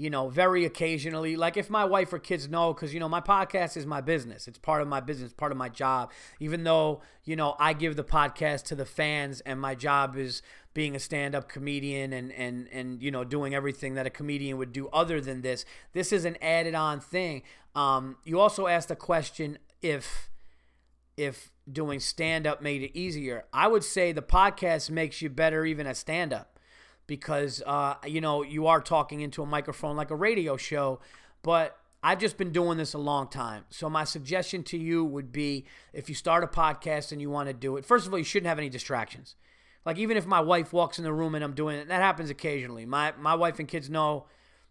you know, very occasionally. Like if my wife or kids know, because, you know, my podcast is my business. It's part of my business, part of my job. Even though, you know, I give the podcast to the fans and my job is being a stand-up comedian and, and, and, you know, doing everything that a comedian would do other than this. This is an added on thing. Um, you also asked a question if, if doing stand-up made it easier. I would say the podcast makes you better even at stand-up because uh, you know you are talking into a microphone like a radio show, but I've just been doing this a long time. So my suggestion to you would be if you start a podcast and you want to do it, first of all, you shouldn't have any distractions. Like even if my wife walks in the room and I'm doing it, that happens occasionally. My my wife and kids know,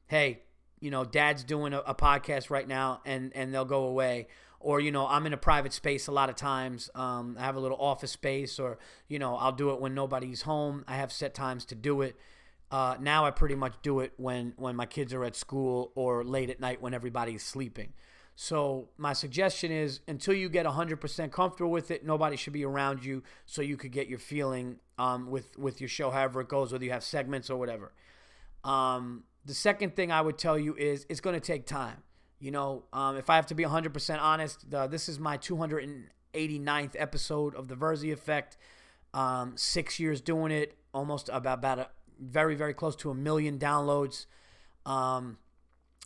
hey, you know, dad's doing a, a podcast right now and and they'll go away. Or you know i'm in a private space a lot of times. Um, i have a little office space or you know i'll do it when nobody's home. I have set times to do it. Uh, now i pretty much do it when when my kids are at school or late at night when everybody's sleeping so my suggestion is until you get 100% comfortable with it nobody should be around you so you could get your feeling um, with with your show however it goes whether you have segments or whatever um, the second thing i would tell you is it's going to take time you know, um, if I have to be 100% honest, this is my 289th episode of The Virzi Effect. Um, six years doing it, almost about, about a very, very close to a million downloads. Um,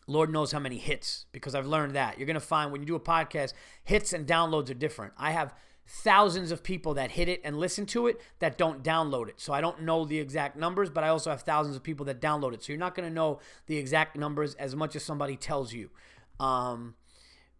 Lord knows how many hits because I've learned that. You're going to find when you do a podcast, hits and downloads are different. I have thousands of people that hit it and listen to it that don't download it. So I don't know the exact numbers, but I also have thousands of people that download it. So you're not going to know the exact numbers as much as somebody tells you. Um,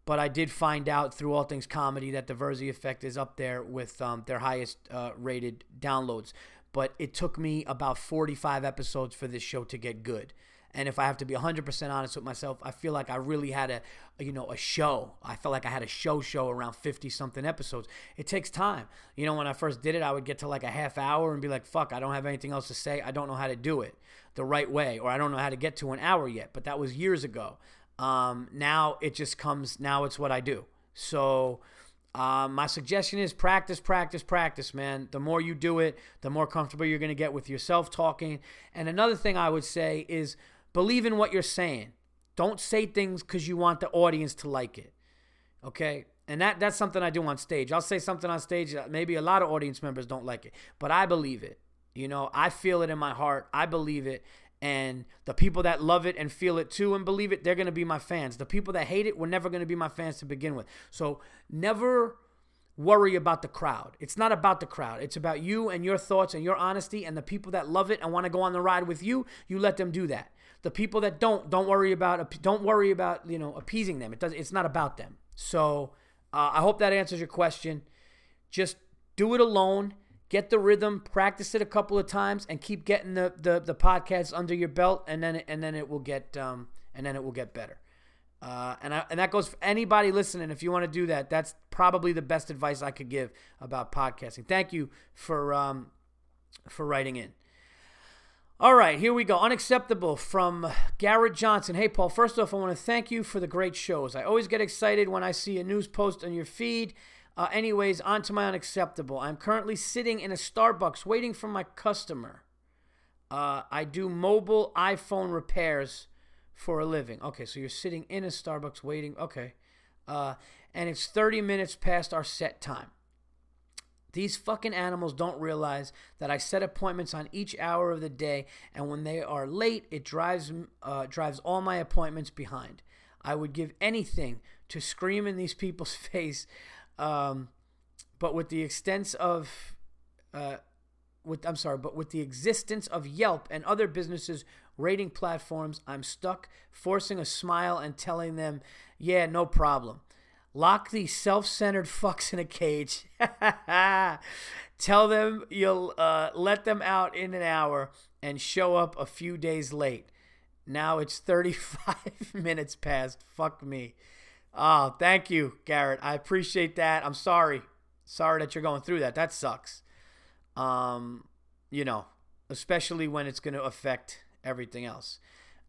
but I did find out through All Things Comedy that the Virzi Effect is up there with um, their highest uh, rated downloads. But it took me about 45 episodes for this show to get good. And if I have to be 100% honest with myself, I feel like I really had a, you know, a show. I felt like I had a show show around 50 something episodes. It takes time. You know, when I first did it, I would get to like a half hour and be like, fuck, I don't have anything else to say. I don't know how to do it the right way, or I don't know how to get to an hour yet. But that was years ago. Um, now it just comes, now it's what I do. So, um, my suggestion is practice, practice, practice, man. The more you do it, the more comfortable you're going to get with yourself talking. And another thing I would say is believe in what you're saying. Don't say things because you want the audience to like it. Okay? And that, that's something I do on stage. I'll say something on stage that maybe a lot of audience members don't like it, but I believe it. You know, I feel it in my heart. I believe it. And the people that love it and feel it too and believe it, they're going to be my fans. The people that hate it were never going to be my fans to begin with. So never worry about the crowd. It's not about the crowd. It's about you and your thoughts and your honesty. And the people that love it and want to go on the ride with you, you let them do that. The people that don't, don't worry about don't worry about you know appeasing them. It does. It's not about them. So uh, I hope that answers your question. Just do it alone get the rhythm, practice it a couple of times, and keep getting the the, the podcasts under your belt, and then and then it will get um, and then it will get better. Uh, and I, and that goes for anybody listening. If you want to do that, that's probably the best advice I could give about podcasting. Thank you for um, for writing in. All right, here we go. Unacceptable from Garrett Johnson. Hey, Paul, first off, I want to thank you for the great shows. I always get excited when I see a news post on your feed uh, anyways, on to my unacceptable. I'm currently sitting in a Starbucks waiting for my customer. Uh, I do mobile iPhone repairs for a living. Okay, so you're sitting in a Starbucks waiting. Okay. Uh, and it's 30 minutes past our set time. These fucking animals don't realize that I set appointments on each hour of the day, and when they are late, it drives uh, drives all my appointments behind. I would give anything to scream in these people's face um, but with the extent of, uh, with I'm sorry, but with the existence of Yelp and other businesses rating platforms, I'm stuck forcing a smile and telling them, "Yeah, no problem." Lock these self-centered fucks in a cage. Tell them you'll uh, let them out in an hour and show up a few days late. Now it's 35 minutes past. Fuck me. Oh, thank you, Garrett. I appreciate that. I'm sorry. Sorry that you're going through that. That sucks. Um, you know, especially when it's going to affect everything else.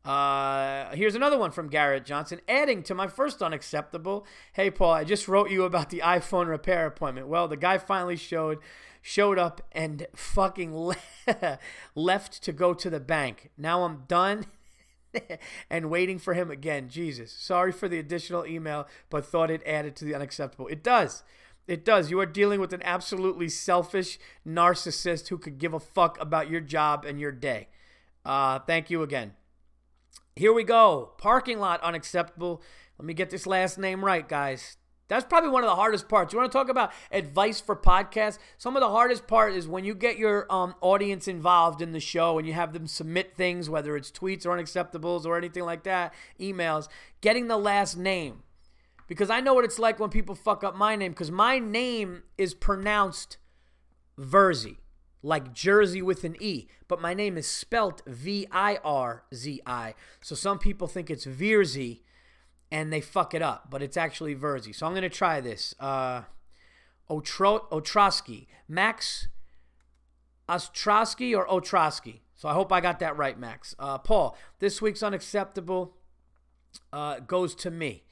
Uh, here's another one from Garrett Johnson. Adding to my first unacceptable. Hey, Paul, I just wrote you about the iPhone repair appointment. Well, the guy finally showed showed up and fucking le- left to go to the bank. Now I'm done and waiting for him again. Jesus. Sorry for the additional email, but thought it added to the unacceptable. It does. It does. You are dealing with an absolutely selfish narcissist who could give a fuck about your job and your day. Uh, thank you again. Here we go. Parking lot unacceptable. Let me get this last name right, guys. That's probably one of the hardest parts. You want to talk about advice for podcasts? Some of the hardest part is when you get your um, audience involved in the show and you have them submit things, whether it's tweets or unacceptables or anything like that, emails, getting the last name. Because I know what it's like when people fuck up my name, because my name is pronounced Verzi, like Jersey with an E, but my name is spelt V I R Z I. So some people think it's Virzi and they fuck it up, but it's actually Verzi. So I'm going to try this. Uh, Otro- Otrosky. Max Ostrowski or Otrosky. So I hope I got that right, Max. Uh, Paul, this week's unacceptable uh, goes to me.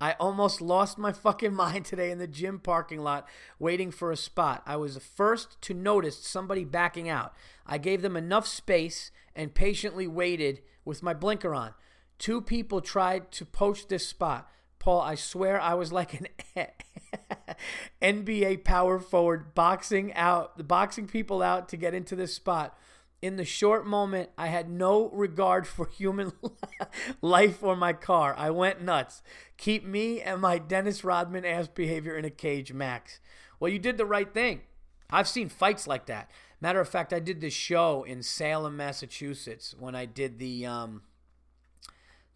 I almost lost my fucking mind today in the gym parking lot waiting for a spot. I was the first to notice somebody backing out. I gave them enough space and patiently waited with my blinker on. Two people tried to poach this spot. Paul, I swear I was like an NBA power forward boxing out, the boxing people out to get into this spot. In the short moment, I had no regard for human life or my car. I went nuts. Keep me and my Dennis Rodman ass behavior in a cage, Max. Well, you did the right thing. I've seen fights like that. Matter of fact, I did this show in Salem, Massachusetts when I did the um,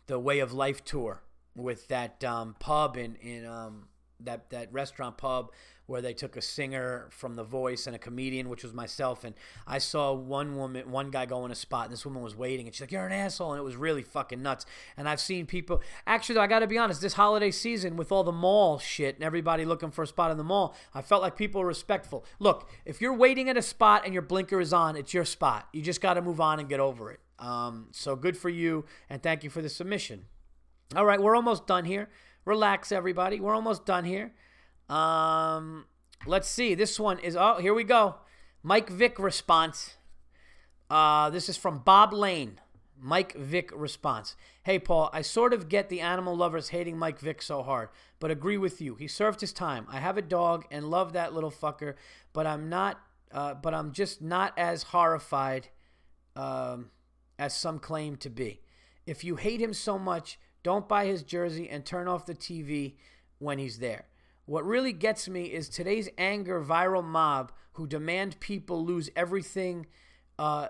the Way of Life tour with that um, pub in in um, that that restaurant pub where they took a singer from The Voice and a comedian, which was myself. And I saw one woman, one guy go in a spot, and this woman was waiting, and she's like, "You're an asshole," and it was really fucking nuts. And I've seen people. Actually, I got to be honest. This holiday season, with all the mall shit and everybody looking for a spot in the mall, I felt like people were respectful. Look, if you're waiting at a spot and your blinker is on, it's your spot. You just got to move on and get over it. Um, so good for you, and thank you for the submission. All right, we're almost done here. Relax, everybody. We're almost done here. Um, let's see. This one is oh, here we go. Mike Vick response. Uh, this is from Bob Lane. Mike Vick response. Hey Paul, I sort of get the animal lovers hating Mike Vick so hard, but agree with you. He served his time. I have a dog and love that little fucker, but I'm not. Uh, but I'm just not as horrified um, as some claim to be. If you hate him so much, don't buy his jersey and turn off the TV when he's there. What really gets me is today's anger viral mob who demand people lose everything uh,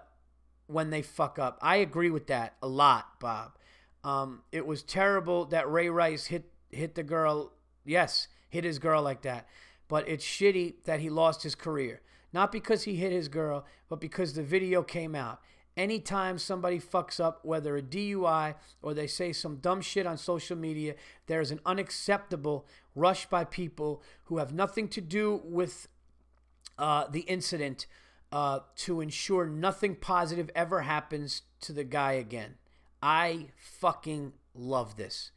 when they fuck up. I agree with that a lot, Bob. Um, it was terrible that Ray Rice hit hit the girl. Yes, hit his girl like that. But it's shitty that he lost his career. Not because he hit his girl, but because the video came out. Anytime somebody fucks up, whether a DUI or they say some dumb shit on social media, there is an unacceptable rush by people who have nothing to do with uh, the incident uh, to ensure nothing positive ever happens to the guy again. I fucking love this.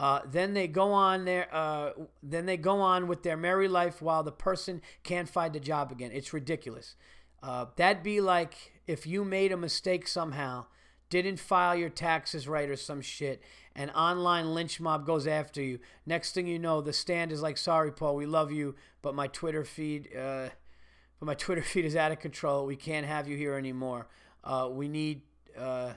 Uh, then they go on their uh, then they go on with their merry life while the person can't find a job again. It's ridiculous. Uh, that'd be like if you made a mistake somehow, didn't file your taxes right or some shit, and online lynch mob goes after you. Next thing you know, the stand is like, "Sorry, Paul, we love you, but my Twitter feed, uh, but my Twitter feed is out of control. We can't have you here anymore. Uh, we need, uh,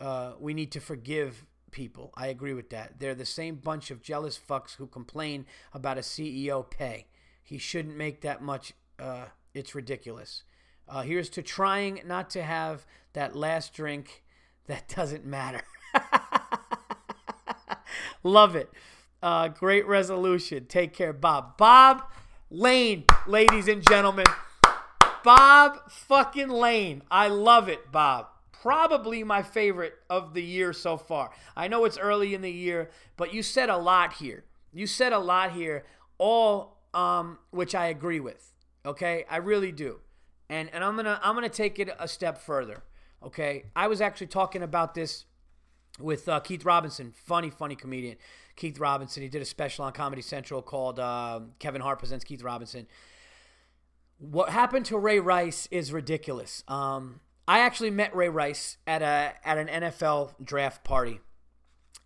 uh, we need to forgive." People, I agree with that. They're the same bunch of jealous fucks who complain about a CEO pay. He shouldn't make that much. Uh, it's ridiculous. Uh, here's to trying not to have that last drink that doesn't matter. Love it. Uh, great resolution. Take care, Bob. Bob Lane, ladies and gentlemen. Bob fucking Lane. I love it, Bob. Probably my favorite of the year so far. I know it's early in the year, but you said a lot here. You said a lot here, all um, which I agree with. Okay, I really do. And and I'm gonna I'm gonna take it a step further. Okay, I was actually talking about this with uh, Keith Robinson, funny funny comedian. Keith Robinson. He did a special on Comedy Central called uh, Kevin Hart presents Keith Robinson. What happened to Ray Rice is ridiculous. Um, I actually met Ray Rice at a at an NFL draft party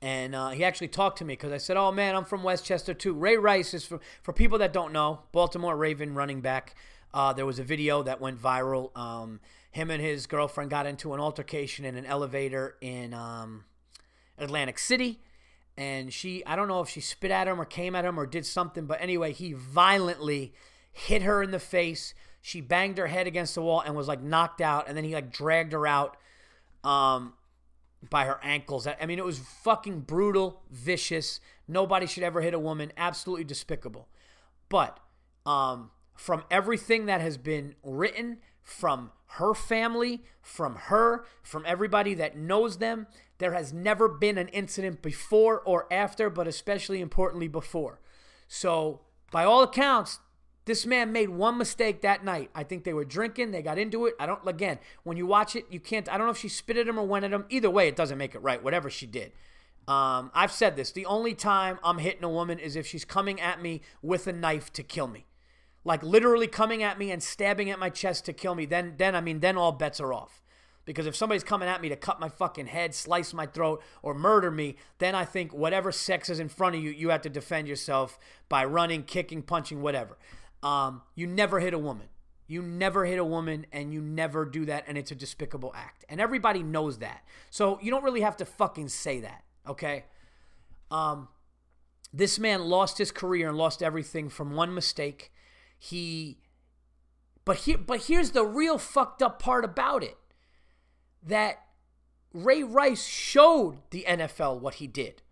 and uh, he actually talked to me because I said, "Oh man, I'm from Westchester too." Ray Rice is for for people that don't know, Baltimore Raven running back. Uh, there was a video that went viral. Um, him and his girlfriend got into an altercation in an elevator in um, Atlantic City, and she I don't know if she spit at him or came at him or did something, but anyway, he violently hit her in the face. She banged her head against the wall and was like knocked out, and then he like dragged her out. Um, by her ankles. I mean, it was fucking brutal, vicious. Nobody should ever hit a woman. Absolutely despicable. But um, from everything that has been written, from her family, from her, from everybody that knows them, there has never been an incident before or after, but especially importantly before. So, by all accounts, this man made one mistake that night. I think they were drinking. They got into it. I don't, again, when you watch it, you can't, I don't know if she spit at him or went at him. Either way, it doesn't make it right, whatever she did. Um, I've said this. The only time I'm hitting a woman is if she's coming at me with a knife to kill me. Like literally coming at me and stabbing at my chest to kill me. Then, then I mean, then all bets are off. Because if somebody's coming at me to cut my fucking head, slice my throat, or murder me, then I think whatever sex is in front of you, you have to defend yourself by running, kicking, punching, whatever. Um, you never hit a woman. You never hit a woman and you never do that, and it's a despicable act. And everybody knows that. So you don't really have to fucking say that, okay? Um, this man lost his career and lost everything from one mistake. He, but here, but here's the real fucked up part about it that Ray Rice showed the NFL what he did.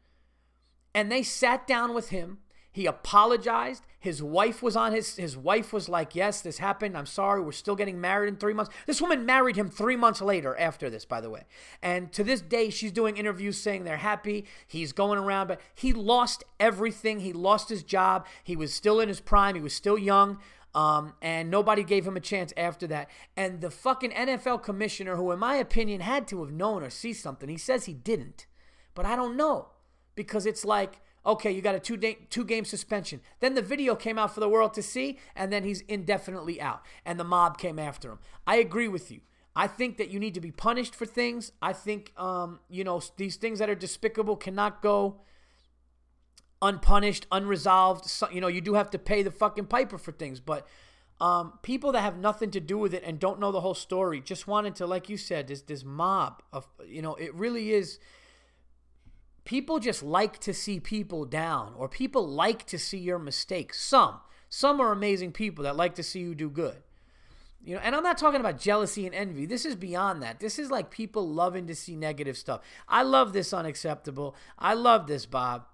And they sat down with him. He apologized. His wife was on his his wife was like, "Yes, this happened. I'm sorry. We're still getting married in 3 months." This woman married him 3 months later after this, by the way. And to this day she's doing interviews saying they're happy. He's going around, but he lost everything. He lost his job. He was still in his prime. He was still young. Um, and nobody gave him a chance after that. And the fucking NFL commissioner, who in my opinion had to have known or see something, he says he didn't. But I don't know because it's like, okay, you got a two day, two game suspension. Then the video came out for the world to see, and then he's indefinitely out, and the mob came after him. I agree with you. I think that you need to be punished for things. I think, um, you know, these things that are despicable cannot go unpunished, unresolved. So, you know, you do have to pay the fucking piper for things, but um, people that have nothing to do with it and don't know the whole story just wanted to, like you said, this this mob of, you know, it really is. People just like to see people down, or people like to see your mistakes. Some, some are amazing people that like to see you do good. You know, and I'm not talking about jealousy and envy. This is beyond that. This is like people loving to see negative stuff. I love this unacceptable. I love this, Bob.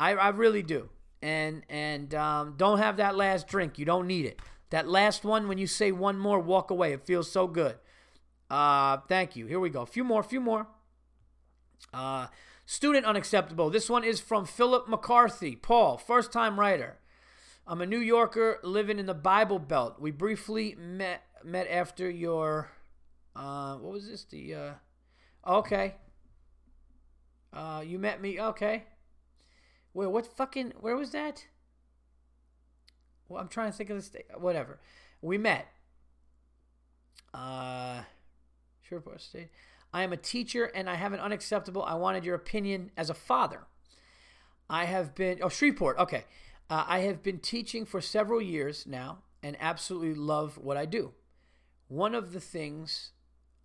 I, I really do. And and um, don't have that last drink. You don't need it. That last one, when you say one more, walk away. It feels so good. Uh, thank you. Here we go. A few more. A few more. Uh, student unacceptable. This one is from Philip McCarthy. Paul, first time writer. I'm a New Yorker living in the Bible Belt. We briefly met met after your uh, what was this? The uh, okay. Uh, you met me. Okay. Where what fucking where was that? Well, I'm trying to think of the state. Whatever. We met. Uh, Shreveport State. I am a teacher and I have an unacceptable. I wanted your opinion as a father. I have been oh Shreveport. Okay. Uh, I have been teaching for several years now and absolutely love what I do. One of the things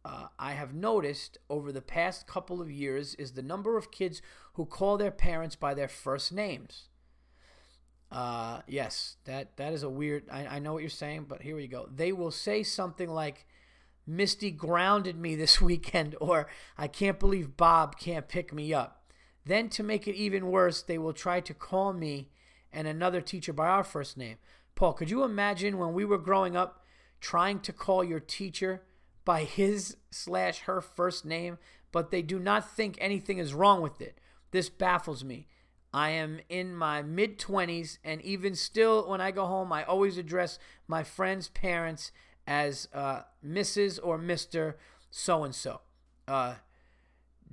uh, I have noticed over the past couple of years is the number of kids who call their parents by their first names. Uh, yes, that that is a weird. I, I know what you're saying, but here we go. They will say something like, "Misty grounded me this weekend," or "I can't believe Bob can't pick me up." Then, to make it even worse, they will try to call me and another teacher by our first name. Paul, could you imagine when we were growing up trying to call your teacher? by his slash her first name, but they do not think anything is wrong with it. This baffles me. I am in my mid 20s, and even still, when I go home, I always address my friends' parents as uh, Mrs. or Mr. So and so.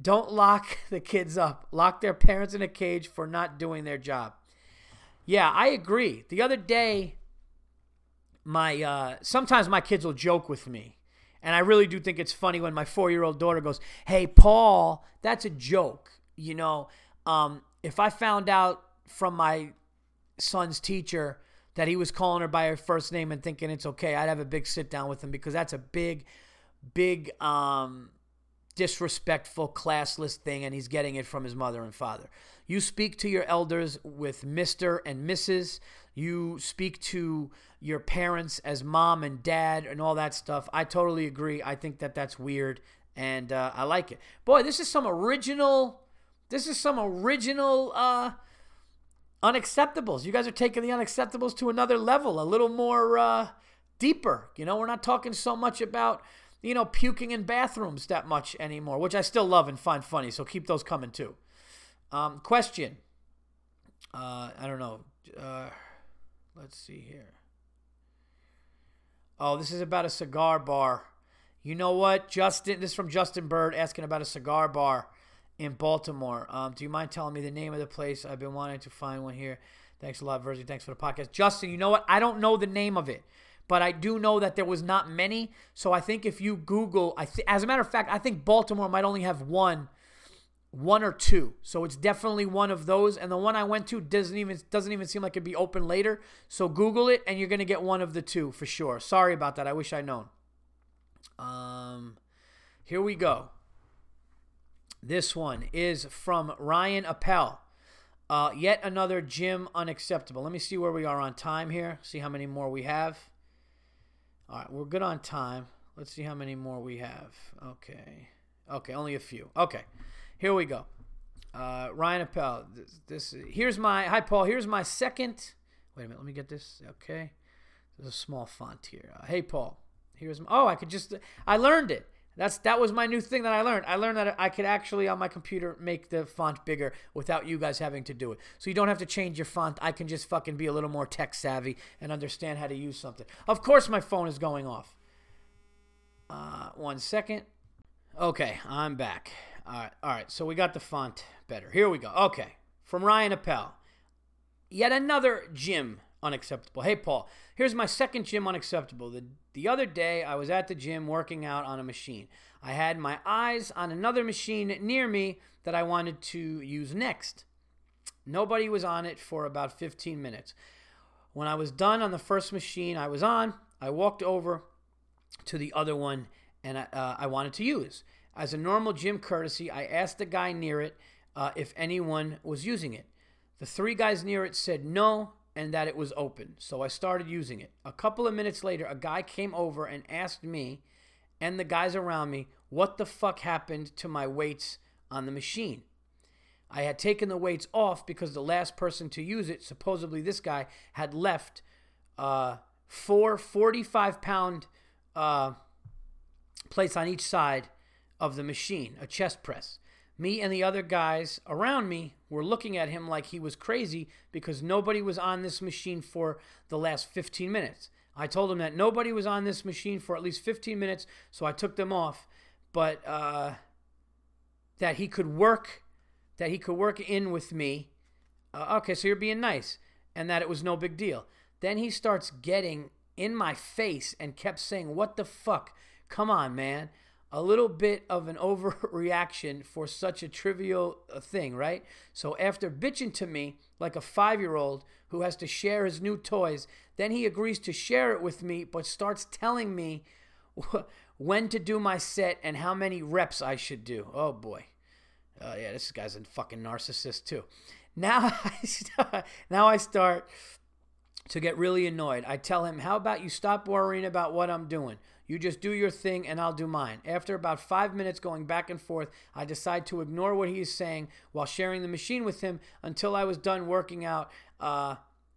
Don't lock the kids up. Lock their parents in a cage for not doing their job. Yeah, I agree. The other day, my uh, sometimes my kids will joke with me and I really do think it's funny when my four year old daughter goes, Hey, Paul, that's a joke. You know, um, if I found out from my son's teacher that he was calling her by her first name and thinking it's okay, I'd have a big sit down with him because that's a big, big, um, disrespectful, classless thing, and he's getting it from his mother and father. You speak to your elders with Mr. and Mrs. You speak to your parents as mom and dad and all that stuff. I totally agree. I think that that's weird and uh, I like it. Boy, this is some original. This is some original uh, unacceptables. You guys are taking the unacceptables to another level, a little more uh, deeper. You know, we're not talking so much about you know puking in bathrooms that much anymore, which I still love and find funny. So keep those coming too. Um, question. Uh, I don't know. Uh, let's see here. Oh, this is about a cigar bar. You know what, Justin? This is from Justin Bird asking about a cigar bar in Baltimore. Um, do you mind telling me the name of the place? I've been wanting to find one here. Thanks a lot, Virzi. Thanks for the podcast. Justin, you know what? I don't know the name of it, but I do know that there was not many. So I think if you Google, I th- as a matter of fact, I think Baltimore might only have one one or two. So it's definitely one of those. And the one I went to doesn't even doesn't even seem like it'd be open later. So Google it and you're gonna get one of the two for sure. Sorry about that. I wish I'd known. Um here we go. This one is from Ryan Appel. Uh, yet another gym unacceptable. Let me see where we are on time here. See how many more we have. All right, we're good on time. Let's see how many more we have. Okay. Okay, only a few. Okay. Here we go. Uh, Ryan Appel. This, this here's my hi Paul. Here's my second. Wait a minute. Let me get this. Okay. There's a small font here. Uh, hey Paul. Here's my, oh I could just I learned it. That's that was my new thing that I learned. I learned that I could actually on my computer make the font bigger without you guys having to do it. So you don't have to change your font. I can just fucking be a little more tech savvy and understand how to use something. Of course my phone is going off. Uh, one second. Okay, I'm back. All right, all right. So we got the font better. Here we go. Okay, from Ryan Appel. Yet another gym unacceptable. Hey, Paul, here's my second gym unacceptable. The, the other day, I was at the gym working out on a machine. I had my eyes on another machine near me that I wanted to use next. Nobody was on it for about 15 minutes. When I was done on the first machine I was on, I walked over to the other one and I, uh, I wanted to use. As a normal gym courtesy, I asked the guy near it uh, if anyone was using it. The three guys near it said no and that it was open. So I started using it. A couple of minutes later, a guy came over and asked me and the guys around me what the fuck happened to my weights on the machine. I had taken the weights off because the last person to use it, supposedly this guy, had left uh, four 45 pound uh, plates on each side of the machine, a chest press. Me and the other guys around me were looking at him like he was crazy because nobody was on this machine for the last 15 minutes. I told him that nobody was on this machine for at least 15 minutes, so I took them off. But uh, that he could work, that he could work in with me. Uh, okay, so you're being nice, and that it was no big deal. Then he starts getting in my face and kept saying, "What the fuck? Come on, man." A little bit of an overreaction for such a trivial uh, thing, right? So after bitching to me like a five year old who has to share his new toys, then he agrees to share it with me, but starts telling me when to do my set and how many reps I should do. Oh boy. Uh, yeah, this guy's a fucking narcissist too. Now I start, now I start to get really annoyed. I tell him, "How about you stop worrying about what I'm doing? You just do your thing and I'll do mine. After about five minutes going back and forth, I decide to ignore what he is saying while sharing the machine with him until I was done working out uh,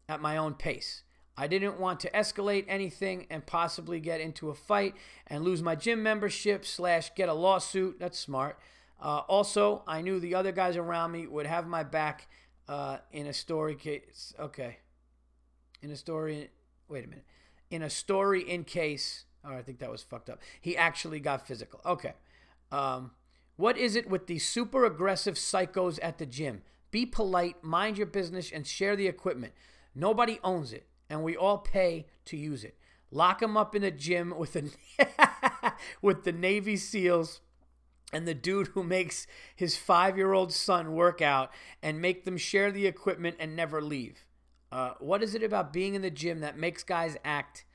at my own pace. I didn't want to escalate anything and possibly get into a fight and lose my gym membership slash get a lawsuit. That's smart. Uh, also, I knew the other guys around me would have my back uh, in a story case. Okay. In a story. Wait a minute. In a story in case Oh, I think that was fucked up. He actually got physical. Okay. Um, what is it with these super aggressive psychos at the gym? Be polite, mind your business, and share the equipment. Nobody owns it, and we all pay to use it. Lock them up in the gym with the with the Navy SEALs and the dude who makes his five-year-old son work out, and make them share the equipment and never leave. Uh, what is it about being in the gym that makes guys act?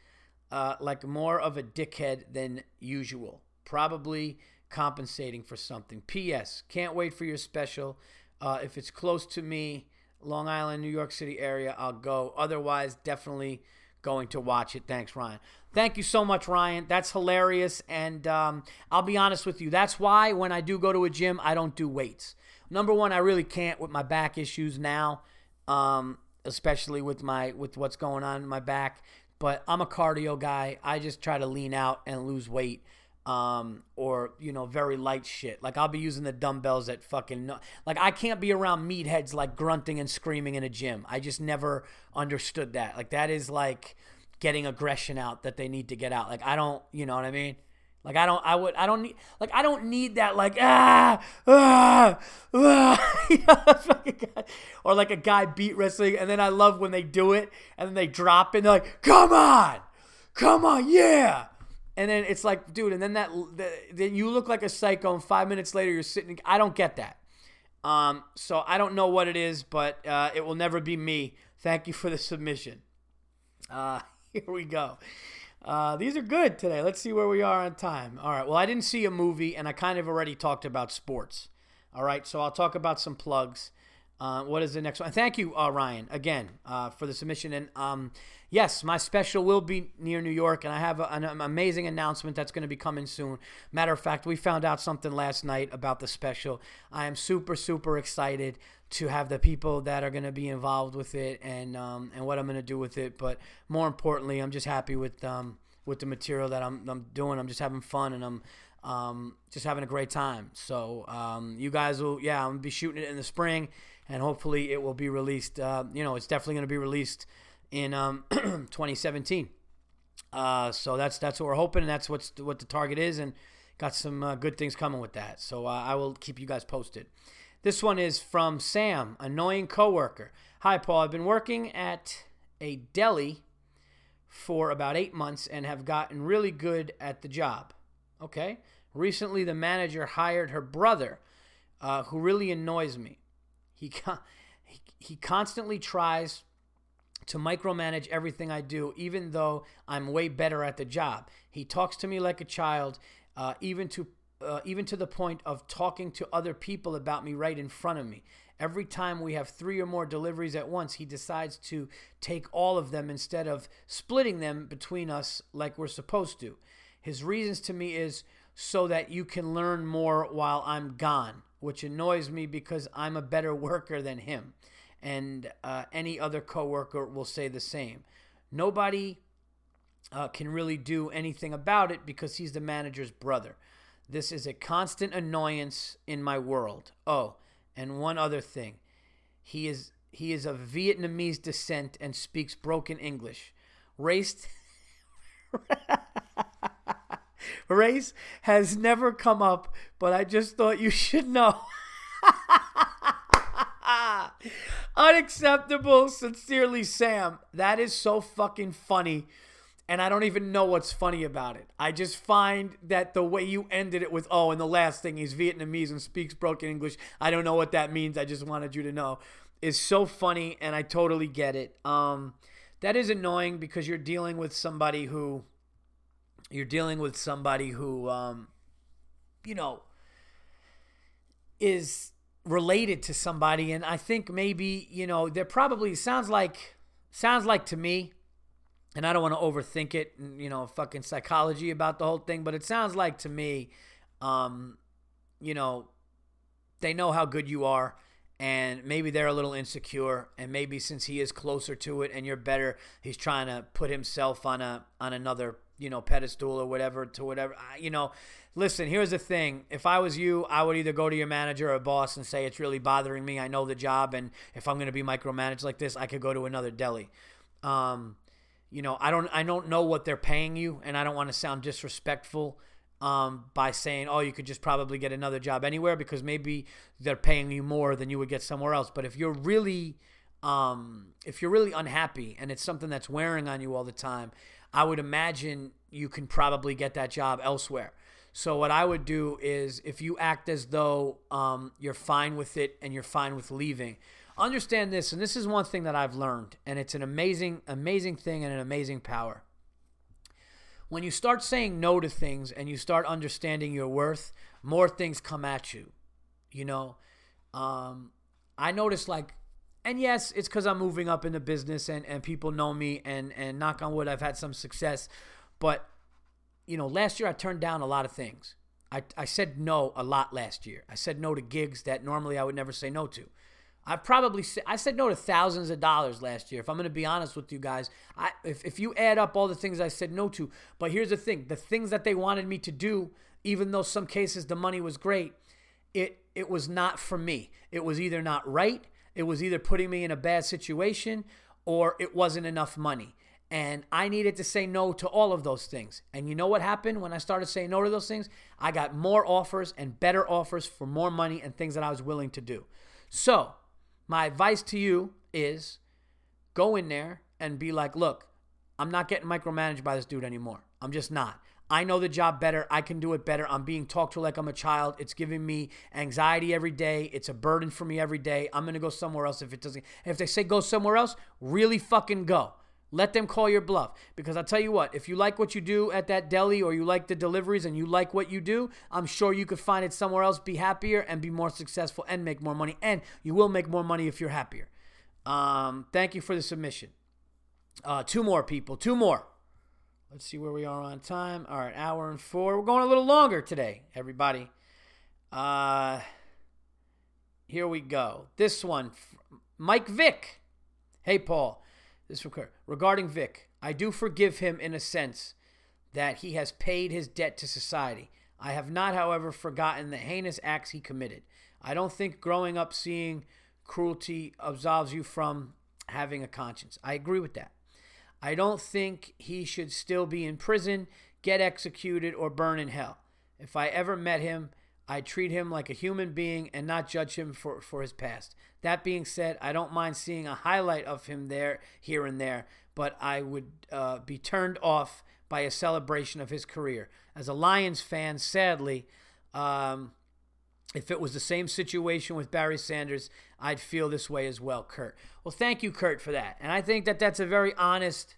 Uh, like more of a dickhead than usual. Probably compensating for something. P.S. Can't wait for your special. Uh, if it's close to me, Long Island, New York City area, I'll go. Otherwise, definitely going to watch it. Thanks, Ryan. Thank you so much, Ryan. That's hilarious. And um, I'll be honest with you. That's why when I do go to a gym, I don't do weights. Number one, I really can't with my back issues now, um, especially with my with what's going on in my back but I'm a cardio guy. I just try to lean out and lose weight. Um, or you know, very light shit. Like I'll be using the dumbbells at fucking no, like I can't be around meatheads like grunting and screaming in a gym. I just never understood that. Like that is like getting aggression out that they need to get out. Like I don't, you know what I mean? Like I don't, I would, I don't need, like I don't need that, like ah, ah, ah, you know, or like a guy beat wrestling, and then I love when they do it, and then they drop and they're like, come on, come on, yeah, and then it's like, dude, and then that, the, then you look like a psycho, and five minutes later you're sitting. I don't get that. Um, so I don't know what it is, but uh, it will never be me. Thank you for the submission. Uh, here we go. Uh, these are good today. Let's see where we are on time. All right. Well, I didn't see a movie, and I kind of already talked about sports. All right. So I'll talk about some plugs. Uh, what is the next one? Thank you, uh, Ryan, again uh, for the submission. And um, yes, my special will be near New York, and I have an amazing announcement that's going to be coming soon. Matter of fact, we found out something last night about the special. I am super, super excited to have the people that are going to be involved with it and um, and what I'm going to do with it. But more importantly, I'm just happy with um, with the material that I'm, I'm doing. I'm just having fun, and I'm um, just having a great time. So um, you guys will, yeah, I'm gonna be shooting it in the spring, and hopefully it will be released. Uh, you know, it's definitely gonna be released in um, 2017. Uh, so that's that's what we're hoping, and that's what's what the target is, and got some uh, good things coming with that. So uh, I will keep you guys posted. This one is from Sam, annoying coworker. Hi, Paul. I've been working at a deli for about eight months and have gotten really good at the job. Okay. Recently, the manager hired her brother, uh, who really annoys me. He, he, he constantly tries to micromanage everything I do, even though I'm way better at the job. He talks to me like a child, uh, even to uh, even to the point of talking to other people about me right in front of me. Every time we have three or more deliveries at once, he decides to take all of them instead of splitting them between us like we're supposed to. His reasons to me is so that you can learn more while I'm gone, which annoys me because I'm a better worker than him. And uh, any other coworker will say the same. Nobody uh, can really do anything about it because he's the manager's brother. This is a constant annoyance in my world. Oh, and one other thing. He is he is of Vietnamese descent and speaks broken English. Race Race has never come up, but I just thought you should know. Unacceptable. Sincerely, Sam. That is so fucking funny. And I don't even know what's funny about it. I just find that the way you ended it with, oh, and the last thing, he's Vietnamese and speaks broken English. I don't know what that means. I just wanted you to know. Is so funny, and I totally get it. Um, that is annoying because you're dealing with somebody who you're dealing with somebody who um, you know is related to somebody and i think maybe you know there probably sounds like sounds like to me and i don't want to overthink it you know fucking psychology about the whole thing but it sounds like to me um you know they know how good you are and maybe they're a little insecure and maybe since he is closer to it and you're better he's trying to put himself on a on another you know pedestal or whatever to whatever you know listen here's the thing. If i was you i would either go to your manager or boss and say it's really bothering me. I know the job and if i'm going to be micromanaged like this i could go to another deli. Um, you know i don't i don't know what they're paying you and i don't want to sound disrespectful um, by saying oh you could just probably get another job anywhere because maybe they're paying you more than you would get somewhere else. But if you're really um, if you're really unhappy and it's something that's wearing on you all the time I would imagine you can probably get that job elsewhere. So what I would do is if you act as though um, you're fine with it and you're fine with leaving, understand this, and this is one thing that I've learned, and it's an amazing, amazing thing and an amazing power. When you start saying no to things and you start understanding your worth, more things come at you. You know, um, I noticed like and yes, it's because I'm moving up in the business and, and people know me and, and knock on wood, I've had some success. But, you know, last year I turned down a lot of things. I, I said no a lot last year. I said no to gigs that normally I would never say no to. I probably I said no to thousands of dollars last year. If I'm going to be honest with you guys, I if, if you add up all the things I said no to, but here's the thing: the things that they wanted me to do, even though some cases the money was great, it it was not for me. It was either not right, it was either putting me in a bad situation or it wasn't enough money. And I needed to say no to all of those things. And you know what happened when I started saying no to those things? I got more offers and better offers for more money and things that I was willing to do. So, my advice to you is go in there and be like, look, I'm not getting micromanaged by this dude anymore. I'm just not. I know the job better. I can do it better. I'm being talked to like I'm a child. It's giving me anxiety every day. It's a burden for me every day. I'm going to go somewhere else if it doesn't. If they say go somewhere else, really fucking go. Let them call your bluff. Because I'll tell you what, if you like what you do at that deli or you like the deliveries and you like what you do, I'm sure you could find it somewhere else, be happier, and be more successful and make more money. And you will make more money if you're happier. Um, thank you for the submission. Uh, two more people. Two more. Let's see where we are on time. All right, hour and four. We're going a little longer today, everybody. Uh, here we go. This one, Mike Vick. Hey, Paul. This regarding Vick. I do forgive him in a sense that he has paid his debt to society. I have not, however, forgotten the heinous acts he committed. I don't think growing up seeing cruelty absolves you from having a conscience. I agree with that. I don't think he should still be in prison, get executed, or burn in hell. If I ever met him, I'd treat him like a human being and not judge him for, for his past. That being said, I don't mind seeing a highlight of him there, here and there, but I would uh, be turned off by a celebration of his career. As a Lions fan, sadly, um, if it was the same situation with Barry Sanders, I'd feel this way as well, Kurt. Well, thank you, Kurt, for that. And I think that that's a very honest,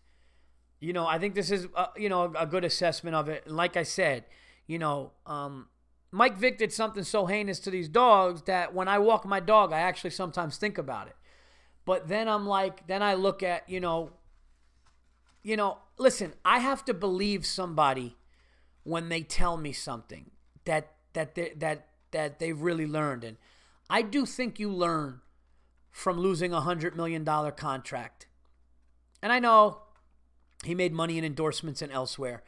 you know, I think this is, a, you know, a good assessment of it. Like I said, you know, um, Mike Vick did something so heinous to these dogs that when I walk my dog, I actually sometimes think about it. But then I'm like, then I look at, you know, you know, listen, I have to believe somebody when they tell me something that that that that they've really learned. And I do think you learn from losing a $100 million contract. And I know he made money in endorsements and elsewhere,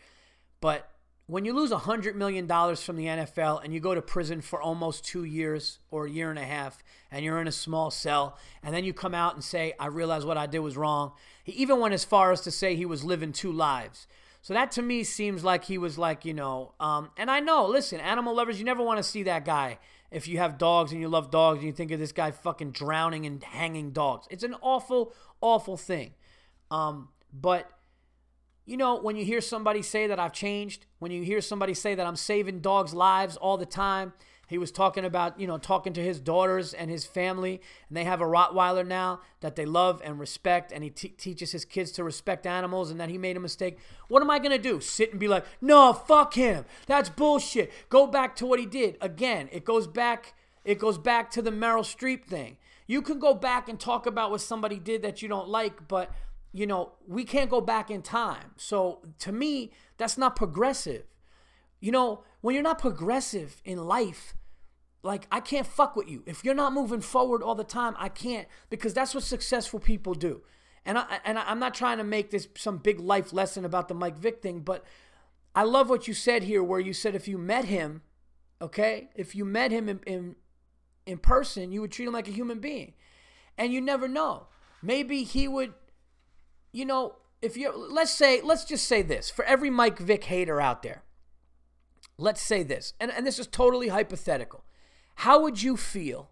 but when you lose $100 million from the NFL and you go to prison for almost two years or a year and a half and you're in a small cell and then you come out and say, I realize what I did was wrong. He even went as far as to say he was living two lives. So that to me seems like he was like, you know, um, and I know, listen, animal lovers, you never want to see that guy if you have dogs and you love dogs and you think of this guy fucking drowning and hanging dogs. It's an awful, awful thing. Um, but, you know, when you hear somebody say that I've changed, when you hear somebody say that I'm saving dogs' lives all the time, he was talking about, you know, talking to his daughters and his family, and they have a Rottweiler now that they love and respect, and he t- teaches his kids to respect animals, and that he made a mistake. What am I gonna do? Sit and be like, no, fuck him. That's bullshit. Go back to what he did. Again, it goes back. It goes back to the Meryl Streep thing. You can go back and talk about what somebody did that you don't like, but you know, we can't go back in time. So to me, that's not progressive. You know, when you're not progressive in life, like I can't fuck with you. If you're not moving forward all the time, I can't because that's what successful people do. And I and I'm not trying to make this some big life lesson about the Mike Vick thing, but I love what you said here where you said if you met him, okay? If you met him in in, in person, you would treat him like a human being. And you never know. Maybe he would you know, if you let's say let's just say this for every Mike Vick hater out there. Let's say this. And and this is totally hypothetical how would you feel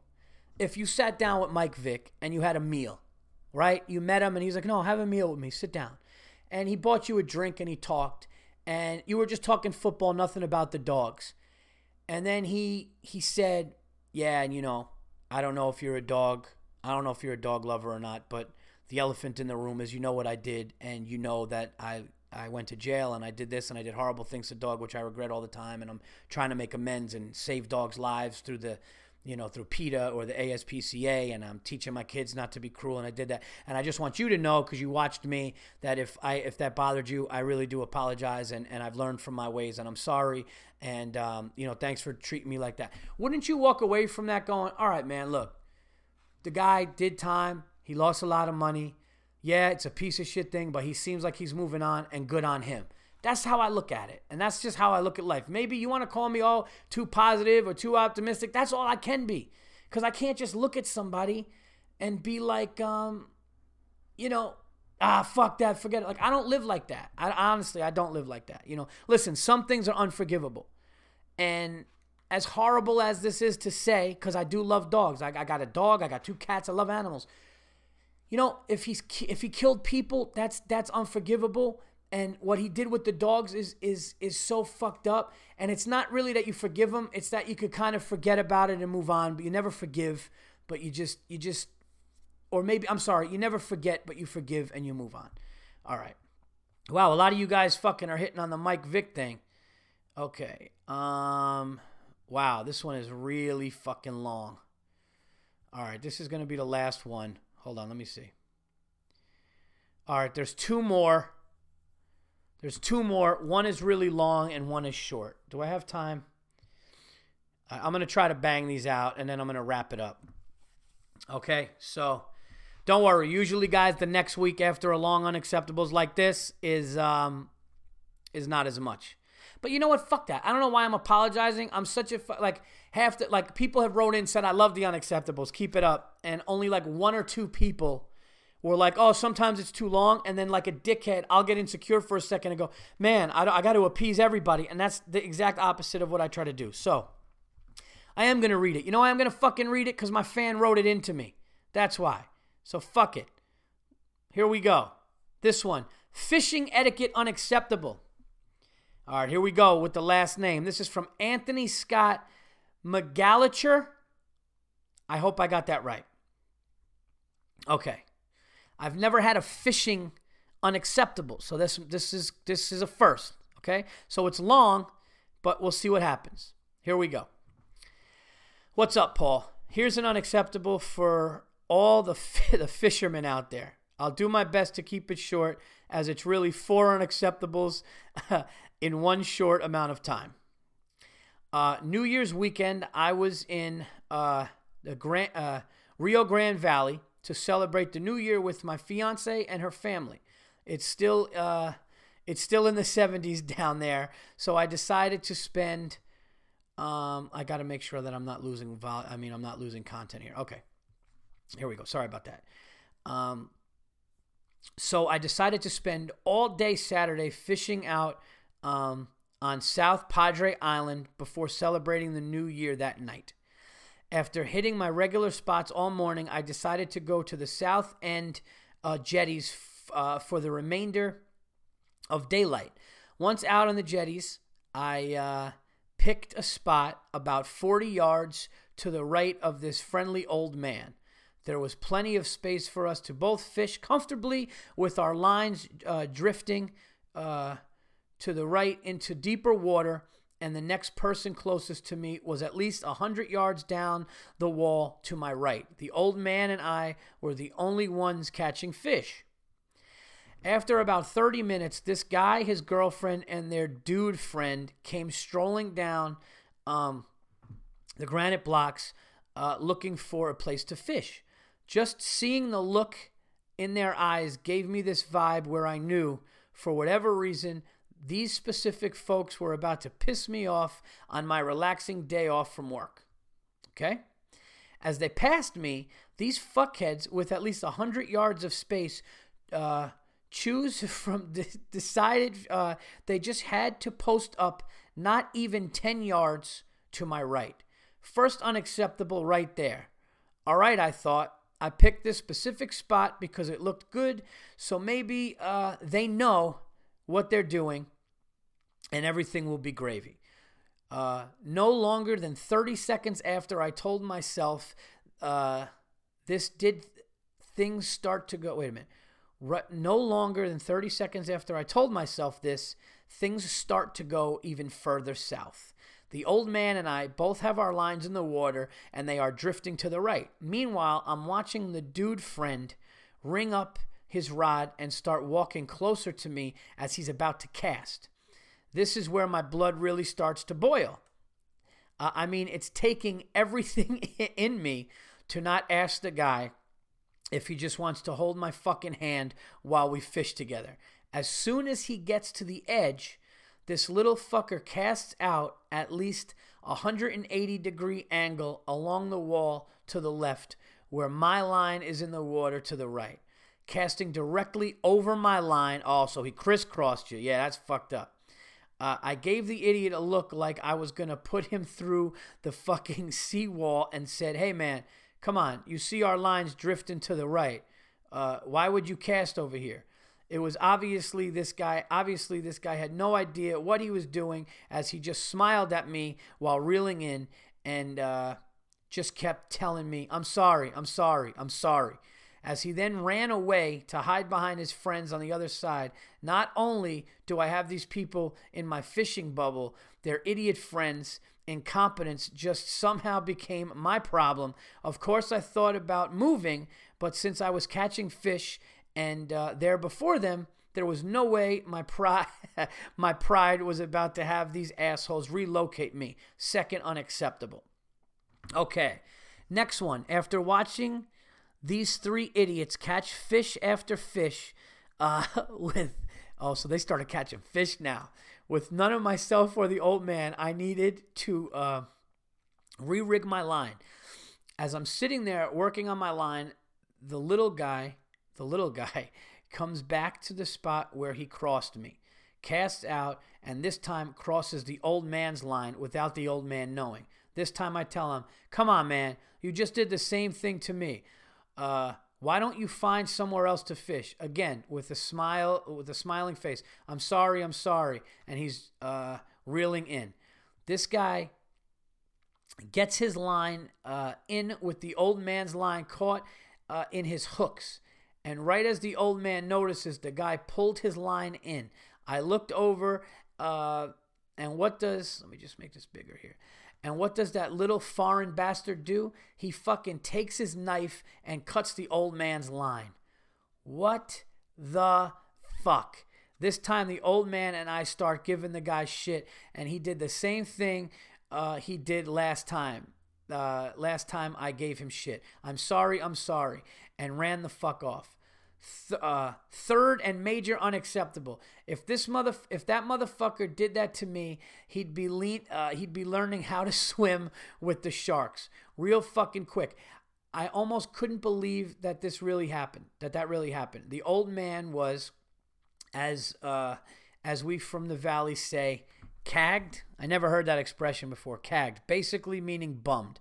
if you sat down with Mike Vick and you had a meal, right? You met him and he's like, no, have a meal with me, sit down. And he bought you a drink and he talked, and you were just talking football, nothing about the dogs. And then he he said, yeah, and you know, I don't know if you're a dog, I don't know if you're a dog lover or not, but the elephant in the room is you know what I did, and you know that I I went to jail and I did this and I did horrible things to dog, which I regret all the time. And I'm trying to make amends and save dogs' lives through the, you know, through PETA or the ASPCA. And I'm teaching my kids not to be cruel. And I did that. And I just want you to know, because you watched me, that if I if that bothered you, I really do apologize. And, and I've learned from my ways and I'm sorry. And, um, you know, thanks for treating me like that. Wouldn't you walk away from that going, all right, man, look, the guy did time. He lost a lot of money yeah, it's a piece of shit thing, but he seems like he's moving on and good on him. That's how I look at it. And that's just how I look at life. Maybe you want to call me all too positive or too optimistic. That's all I can be. Because I can't just look at somebody and be like, um, you know, ah, fuck that, forget it. Like, I don't live like that. I honestly, I don't live like that. You know, listen, some things are unforgivable. And as horrible as this is to say, because I do love dogs, I, I got a dog, I got two cats, I love animals you know, if he's if he killed people, that's that's unforgivable. and what he did with the dogs is is is so fucked up. And it's not really that you forgive him it's that you could kind of forget about it and move on but you never forgive but you just you just or maybe I'm sorry you never forget but you forgive and you move on. All right. Wow a lot of you guys fucking are hitting on the Mike Vick thing. Okay um wow this one is really fucking long. All right this is to be the last one hold on let me see all right there's two more there's two more. One is really long and one is short. Do I have time? I'm going to try to bang these out and then I'm going to wrap it up. Okay, so don't worry. Usually, guys, the next week after a long unacceptables like this is um is not as much. But you know what? Fuck that. I don't know why I'm apologizing. I'm such a fu- like half the like people have wrote in said I love the unacceptables. Keep it up. And only like one or two people were like, oh, sometimes it's too long. And then, like a dickhead, I'll get insecure for a second and go, man, I, I got to appease everybody. And that's the exact opposite of what I try to do. So I am to read it. You know why I'm to fucking read it? Because my fan wrote it into me. That's why. So fuck it. Here we go. This one fishing etiquette unacceptable. All right, here we go with the last name. This is from Anthony Scott McGallicher. I hope I got that right. Okay. I've never had a fishing unacceptable. So this this is this is a first, okay? So it's long, but we'll see what happens. Here we go. What's up, Paul? Here's an unacceptable for all the the fishermen out there. I'll do my best to keep it short as it's really four unacceptables in one short amount of time. Uh, New Year's weekend, I was in uh, the Grand, uh, Rio Grande Valley to celebrate the new year with my fiance and her family. It's still uh, it's still in the 70s down there, so I decided to spend. Um, I got to make sure that I'm not losing vol- I mean, I'm not losing content here. Okay, here we go. Sorry about that. Um, so I decided to spend all day Saturday fishing out um, on South Padre Island before celebrating the new year that night. After hitting my regular spots all morning, I decided to go to the South End uh, jetties f- uh, for the remainder of daylight. Once out on the jetties, I uh, picked a spot about 40 yards to the right of this friendly old man. There was plenty of space for us to both fish comfortably with our lines uh, drifting uh, to the right into deeper water and the next person closest to me was at least a 100 yards down the wall to my right. The old man and I were the only ones catching fish. After about 30 minutes, this guy, his girlfriend, and their dude friend came strolling down um, the granite blocks uh, looking for a place to fish. Just seeing the look in their eyes gave me this vibe where I knew, for whatever reason, these specific folks were about to piss me off on my relaxing day off from work. Okay? As they passed me, these fuckheads with at least 100 yards of space uh, choose from decided uh, they just had to post up not even 10 yards to my right. First unacceptable right there. All right, I thought. I picked this specific spot because it looked good, so maybe uh, they know what they're doing, and everything will be gravy. Uh, no longer than 30 seconds after I told myself uh, this did things start to go. Wait a minute. No longer than 30 seconds after I told myself this, things start to go even further south. The old man and I both have our lines in the water and they are drifting to the right. Meanwhile, I'm watching the dude friend ring up his rod and start walking closer to me as he's about to cast. This is where my blood really starts to boil. Uh, I mean, it's taking everything in me to not ask the guy if he just wants to hold my fucking hand while we fish together. As soon as he gets to the edge, this little fucker casts out at least a 180 degree angle along the wall to the left, where my line is in the water to the right casting directly over my line. Also, he crisscrossed you. Yeah, that's fucked up. Uh, I gave the idiot a look like I was going to put him through the fucking seawall and said, hey, man, come on. You see our lines drifting to the right. Uh, why would you cast over here? it was obviously this guy. Obviously, this guy had no idea what he was doing as he just smiled at me while reeling in and uh, just kept telling me, I'm sorry, I'm sorry, I'm sorry. As he then ran away to hide behind his friends on the other side, not only do I have these people in my fishing bubble, their idiot friends, incompetence just somehow became my problem. Of course, I thought about moving, but since I was catching fish and uh, there before them, there was no way my pride, my pride was about to have these assholes relocate me. Second, unacceptable. Okay, next one. After watching these three idiots catch fish after fish uh, with oh so they started catching fish now. With none of myself or the old man i needed to uh, re-rig my line. As i'm sitting there working on my line the little guy the little guy comes back to the spot where he crossed me casts out and this time crosses the old man's line without the old man knowing. This time i tell him come on man you just did the same thing to me uh, why don't you find somewhere else to fish? Again, with a smile, with a smiling face. I'm sorry, I'm sorry. And he's uh, reeling in. This guy gets his line uh, in with the old man's line caught uh, in his hooks. And right as the old man notices, the guy pulled his line in. I looked over, uh, and what does, let me just make this bigger here. And what does that little foreign bastard do? He fucking takes his knife and cuts the old man's line. What the fuck? This time the old man and I start giving the guy shit, and he did the same thing uh, he did last time. Uh, last time I gave him shit. I'm sorry, I'm sorry, and ran the fuck off. Th- uh, third and major unacceptable. If this mother, if that motherfucker did that to me, he'd be lean, uh, he'd be learning how to swim with the sharks real fucking quick. I almost couldn't believe that this really happened. That that really happened. The old man was, as uh, as we from the valley say, cagged. I never heard that expression before. Cagged, basically meaning bummed.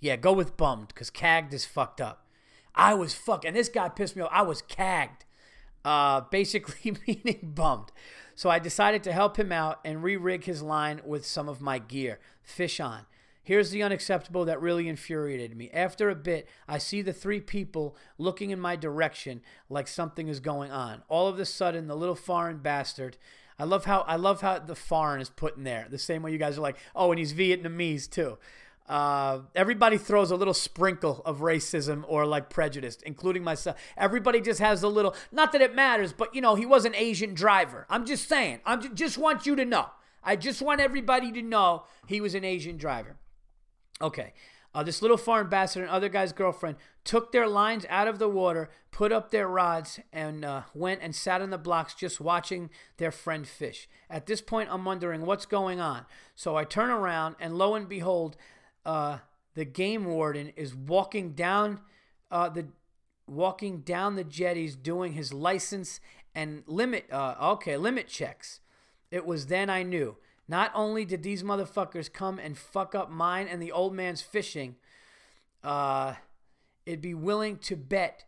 Yeah, go with bummed because cagged is fucked up. I was fucking. This guy pissed me off. I was cagged, uh, basically meaning bummed. So I decided to help him out and re-rig his line with some of my gear. Fish on. Here's the unacceptable that really infuriated me. After a bit, I see the three people looking in my direction like something is going on. All of a sudden, the little foreign bastard. I love how I love how the foreign is put in there. The same way you guys are like, oh, and he's Vietnamese too. Uh, everybody throws a little sprinkle of racism or like prejudice, including myself. Everybody just has a little, not that it matters, but you know, he was an Asian driver. I'm just saying. I just want you to know. I just want everybody to know he was an Asian driver. Okay. Uh, this little foreign bastard and other guy's girlfriend took their lines out of the water, put up their rods, and uh, went and sat on the blocks just watching their friend fish. At this point, I'm wondering what's going on. So I turn around, and lo and behold, uh, the game warden is walking down uh, the walking down the jetties doing his license and limit uh, okay limit checks. It was then I knew. Not only did these motherfuckers come and fuck up mine and the old man's fishing, uh, it'd be willing to bet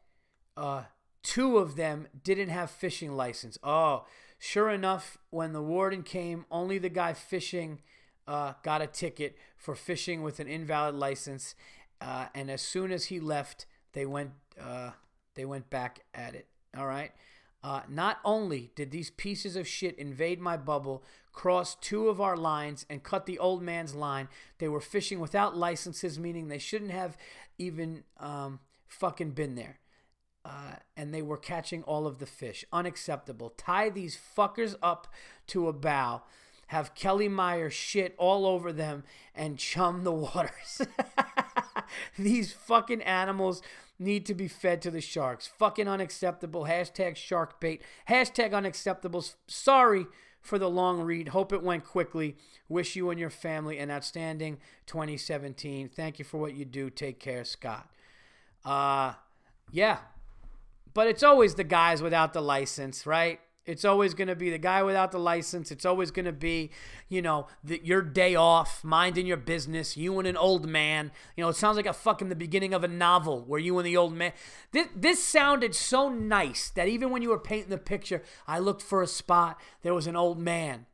uh, two of them didn't have fishing license. Oh, sure enough, when the warden came, only the guy fishing uh, got a ticket for fishing with an invalid license, uh, and as soon as he left, they went uh, they went back at it. All right. Uh, not only did these pieces of shit invade my bubble, cross two of our lines, and cut the old man's line, they were fishing without licenses, meaning they shouldn't have even um, fucking been there. Uh, and they were catching all of the fish. Unacceptable. Tie these fuckers up to a bow have Kelly Meyer shit all over them and chum the waters. These fucking animals need to be fed to the sharks. Fucking unacceptable. Hashtag shark bait. Hashtag unacceptable. Sorry for the long read. Hope it went quickly. Wish you and your family an outstanding 2017. Thank you for what you do. Take care, Scott. Uh, yeah. But it's always the guys without the license, right? It's always going to be the guy without the license. It's always going to be, you know, the, your day off, minding your business, you and an old man. You know, it sounds like a fucking the beginning of a novel where you and the old man. This, this sounded so nice that even when you were painting the picture, I looked for a spot, there was an old man.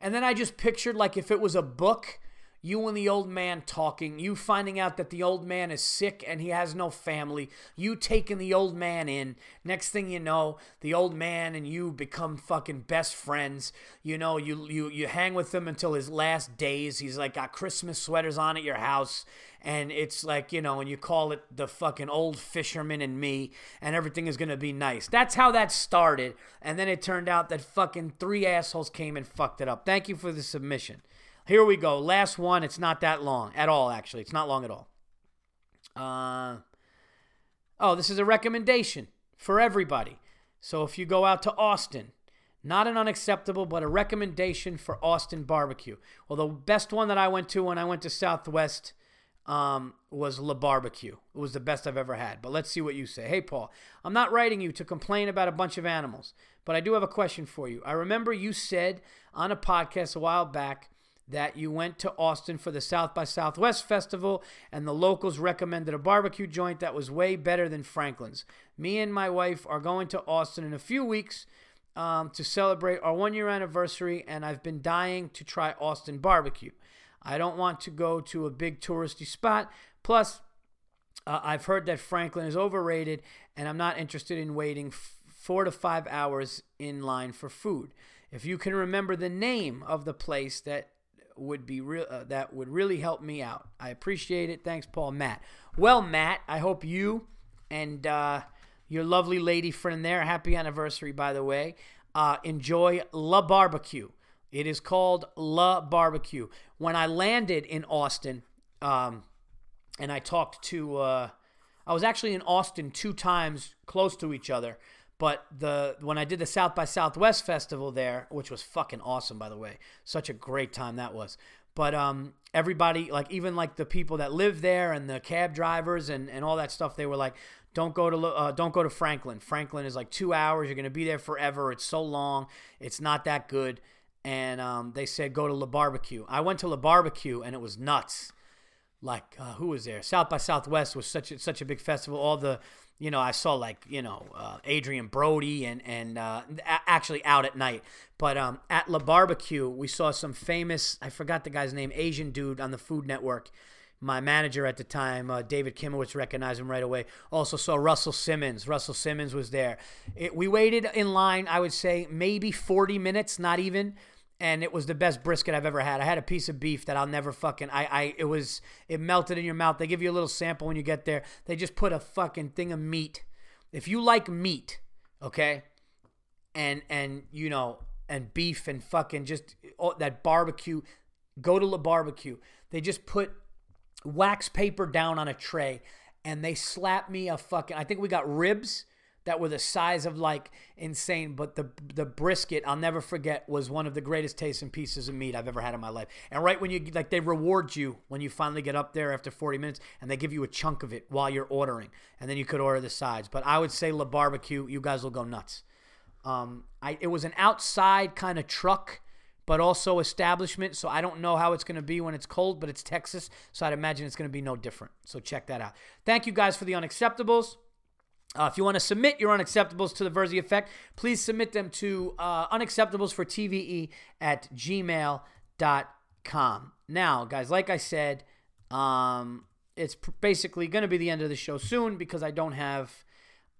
And then I just pictured like if it was a book you and the old man talking, you finding out that the old man is sick and he has no family, you taking the old man in. Next thing you know, the old man and you become fucking best friends. You know, you you you hang with him until his last days. He's like got Christmas sweaters on at your house and it's like, you know, and you call it the fucking old fisherman and me and everything is going to be nice. That's how that started. And then it turned out that fucking three assholes came and fucked it up. Thank you for the submission. Here we go. Last one. It's not that long at all, actually. It's not long at all. Uh, oh, this is a recommendation for everybody. So if you go out to Austin, not an unacceptable, but a recommendation for Austin barbecue. Well, the best one that I went to when I went to Southwest um, was La Barbecue. It was the best I've ever had. But let's see what you say. Hey, Paul, I'm not writing you to complain about a bunch of animals, but I do have a question for you. I remember you said on a podcast a while back that you went to Austin for the South by Southwest Festival and the locals recommended a barbecue joint that was way better than Franklin's. Me and my wife are going to Austin in a few weeks um, to celebrate our one year anniversary, and I've been dying to try Austin barbecue. I don't want to go to a big touristy spot. Plus, uh, I've heard that Franklin is overrated, and I'm not interested in waiting f- four to five hours in line for food. If you can remember the name of the place that would be real uh, that would really help me out. I appreciate it. Thanks, Paul. Matt. Well, Matt, I hope you and uh, your lovely lady friend there. Happy anniversary, by the way. Uh, enjoy La Barbecue. It is called La Barbecue. When I landed in Austin, um, and I talked to, uh, I was actually in Austin two times, close to each other. But the when I did the South by Southwest festival there, which was fucking awesome by the way, such a great time that was. But um, everybody, like even like the people that live there and the cab drivers and, and all that stuff, they were like, don't go to uh, don't go to Franklin. Franklin is like two hours. You're gonna be there forever. It's so long. It's not that good. And um, they said go to La Barbecue. I went to La Barbecue and it was nuts. Like uh, who was there? South by Southwest was such a, such a big festival. All the you know, I saw like you know uh, Adrien Brody and and uh, actually out at night. But um, at La Barbecue, we saw some famous. I forgot the guy's name. Asian dude on the Food Network. My manager at the time, uh, David Kimowitz, recognized him right away. Also saw Russell Simmons. Russell Simmons was there. It, we waited in line. I would say maybe forty minutes, not even and it was the best brisket I've ever had. I had a piece of beef that I'll never fucking I I it was it melted in your mouth. They give you a little sample when you get there. They just put a fucking thing of meat. If you like meat, okay? And and you know, and beef and fucking just oh, that barbecue, go to the barbecue. They just put wax paper down on a tray and they slap me a fucking I think we got ribs that were the size of like insane. But the the brisket, I'll never forget, was one of the greatest tasting pieces of meat I've ever had in my life. And right when you like, they reward you when you finally get up there after 40 minutes, and they give you a chunk of it while you're ordering, and then you could order the sides. But I would say La Barbecue, you guys will go nuts. Um, I it was an outside kind of truck but also establishment. So I don't know how it's going to be when it's cold, but it's Texas. So I'd imagine it's going to be no different. So check that out. Thank you guys for the unacceptables. Uh, if you want to submit your unacceptables to the Virzi Effect, please submit them to uh, unacceptables for TVE at gmail.com. Now, guys, like I said, um, it's basically going to be the end of the show soon because I don't have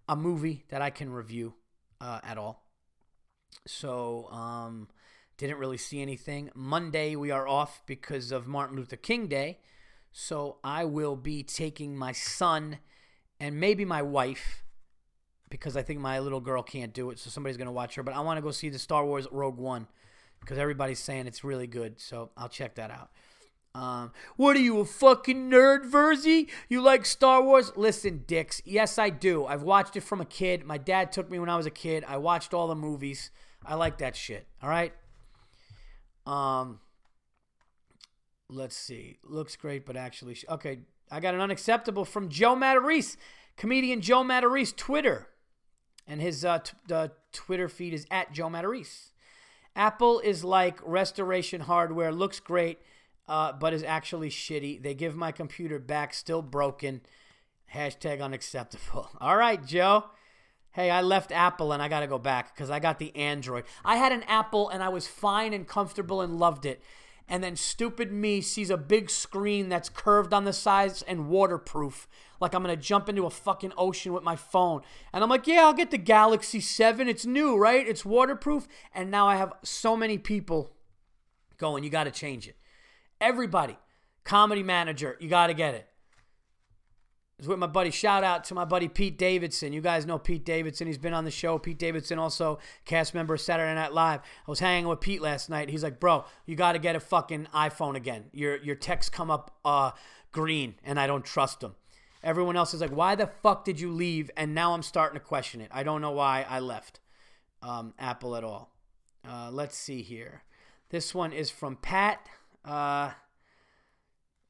a movie that I can review uh, at all. So, um, didn't really see anything. Monday, we are off because of Martin Luther King Day. So, I will be taking my son and maybe my wife because I think my little girl can't do it, so somebody's gonna watch her. But I want to go see the Star Wars Rogue One because everybody's saying it's really good, so I'll check that out. Um, what are you, a fucking nerd, Virzi? You like Star Wars? Listen, dicks. Yes, I do. I've watched it from a kid. My dad took me when I was a kid. I watched all the movies. I like that shit. All right. Um, let's see. Looks great, but actually, okay. I got an unacceptable from Joe Matarese, comedian Joe Matarese, Twitter. And his uh, t- the Twitter feed is at Joe Matarese. Apple is like restoration hardware, looks great, uh, but is actually shitty. They give my computer back, still broken. Hashtag unacceptable. All right, Joe. Hey, I left Apple and I got to go back because I got the Android. I had an Apple and I was fine and comfortable and loved it. And then stupid me sees a big screen that's curved on the sides and waterproof. Like I'm to jump into a fucking ocean with my phone. And I'm like, yeah, I'll get the Galaxy 7. It's new, right? It's waterproof. And now I have so many people going, you got to change it. Everybody, comedy manager, you got to get it It's with my buddy. Shout out to my buddy Pete Davidson. You guys know Pete Davidson. He's been on the show. Pete Davidson, also cast member of Saturday Night Live. I was hanging with Pete last night. He's like, "Bro, you got to get a fucking iPhone again. Your your texts come up uh, green, and I don't trust them." Everyone else is like, "Why the fuck did you leave?" And now I'm starting to question it. I don't know why I left um, Apple at all. Uh, let's see here. This one is from Pat uh,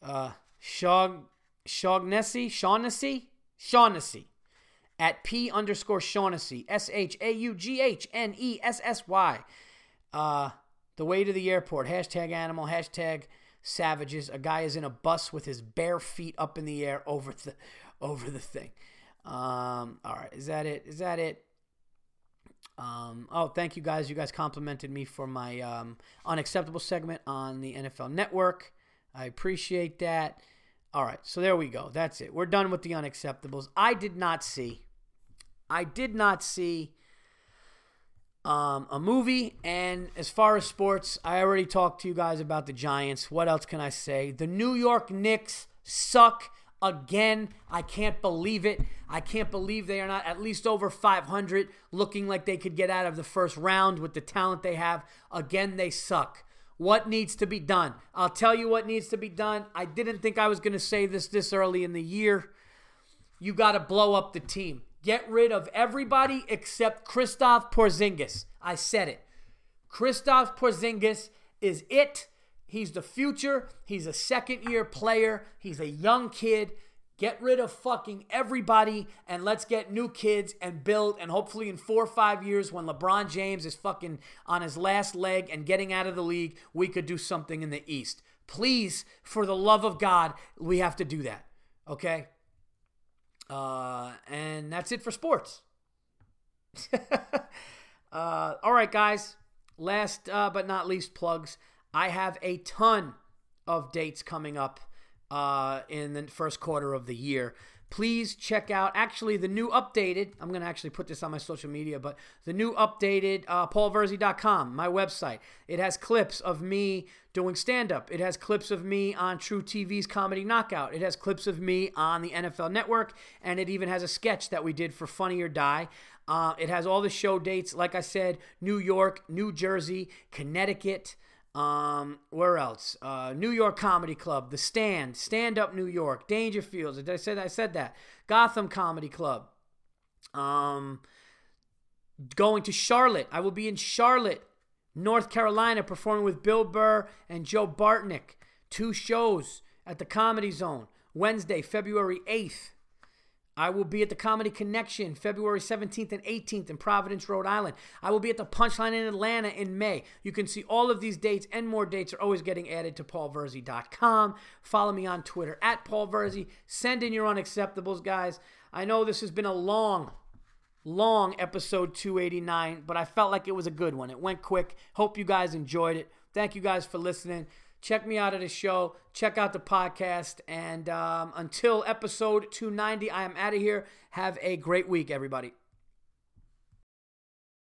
uh, Shog Shaughnessy, Shaughnessy, Shaughnessy, at P underscore Shaughnessy, S H A U G H N E S S Y. Uh, the way to the airport, hashtag animal, hashtag savages. A guy is in a bus with his bare feet up in the air over the over the thing. Um, all right, is that it? Is that it? Um, oh, thank you guys. You guys complimented me for my um, unacceptable segment on the NFL Network. I appreciate that. All right, so there we go. That's it. We're done with the unacceptables. I did not see, I did not see um, a movie. And as far as sports, I already talked to you guys about the Giants. What else can I say? The New York Knicks suck again. I can't believe it. I can't believe they are not at least over 500, looking like they could get out of the first round with the talent they have. Again, they suck what needs to be done. I'll tell you what needs to be done. I didn't think I was going to say this this early in the year. You got to blow up the team. Get rid of everybody except Kristaps Porzingis. I said it. Kristaps Porzingis is it. He's the future. He's a second year player. He's a young kid. Get rid of fucking everybody and let's get new kids and build. And hopefully, in four or five years, when LeBron James is fucking on his last leg and getting out of the league, we could do something in the East. Please, for the love of God, we have to do that. Okay? Uh, and that's it for sports. uh, all right, guys. Last uh, but not least, plugs. I have a ton of dates coming up uh, in the first quarter of the year. Please check out actually the new updated. I'm going to actually put this on my social media, but the new updated uh, paulvirzi.com, my website. It has clips of me doing stand up. It has clips of me on True TV's Comedy Knockout. It has clips of me on the NFL Network, and it even has a sketch that we did for Funny or Die. Uh, it has all the show dates, like I said, New York, New Jersey, Connecticut. Um, where else? Uh, New York Comedy Club, The Stand, Stand Up New York, Dangerfields. I said I said that. Gotham Comedy Club. Um, going to Charlotte. I will be in Charlotte, North Carolina, performing with Bill Burr and Joe Bartnick. Two shows at the Comedy Zone. Wednesday, February 8th. I will be at the Comedy Connection February 17th and 18th in Providence, Rhode Island. I will be at the Punchline in Atlanta in May. You can see all of these dates and more dates are always getting added to paulvirzi.com. Follow me on Twitter at paulverzi. Send in your unacceptables, guys. I know this has been a long, long episode 289, but I felt like it was a good one. It went quick. Hope you guys enjoyed it. Thank you guys for listening. Check me out at the show. Check out the podcast. And um, until episode 290, I am out of here. Have a great week, everybody.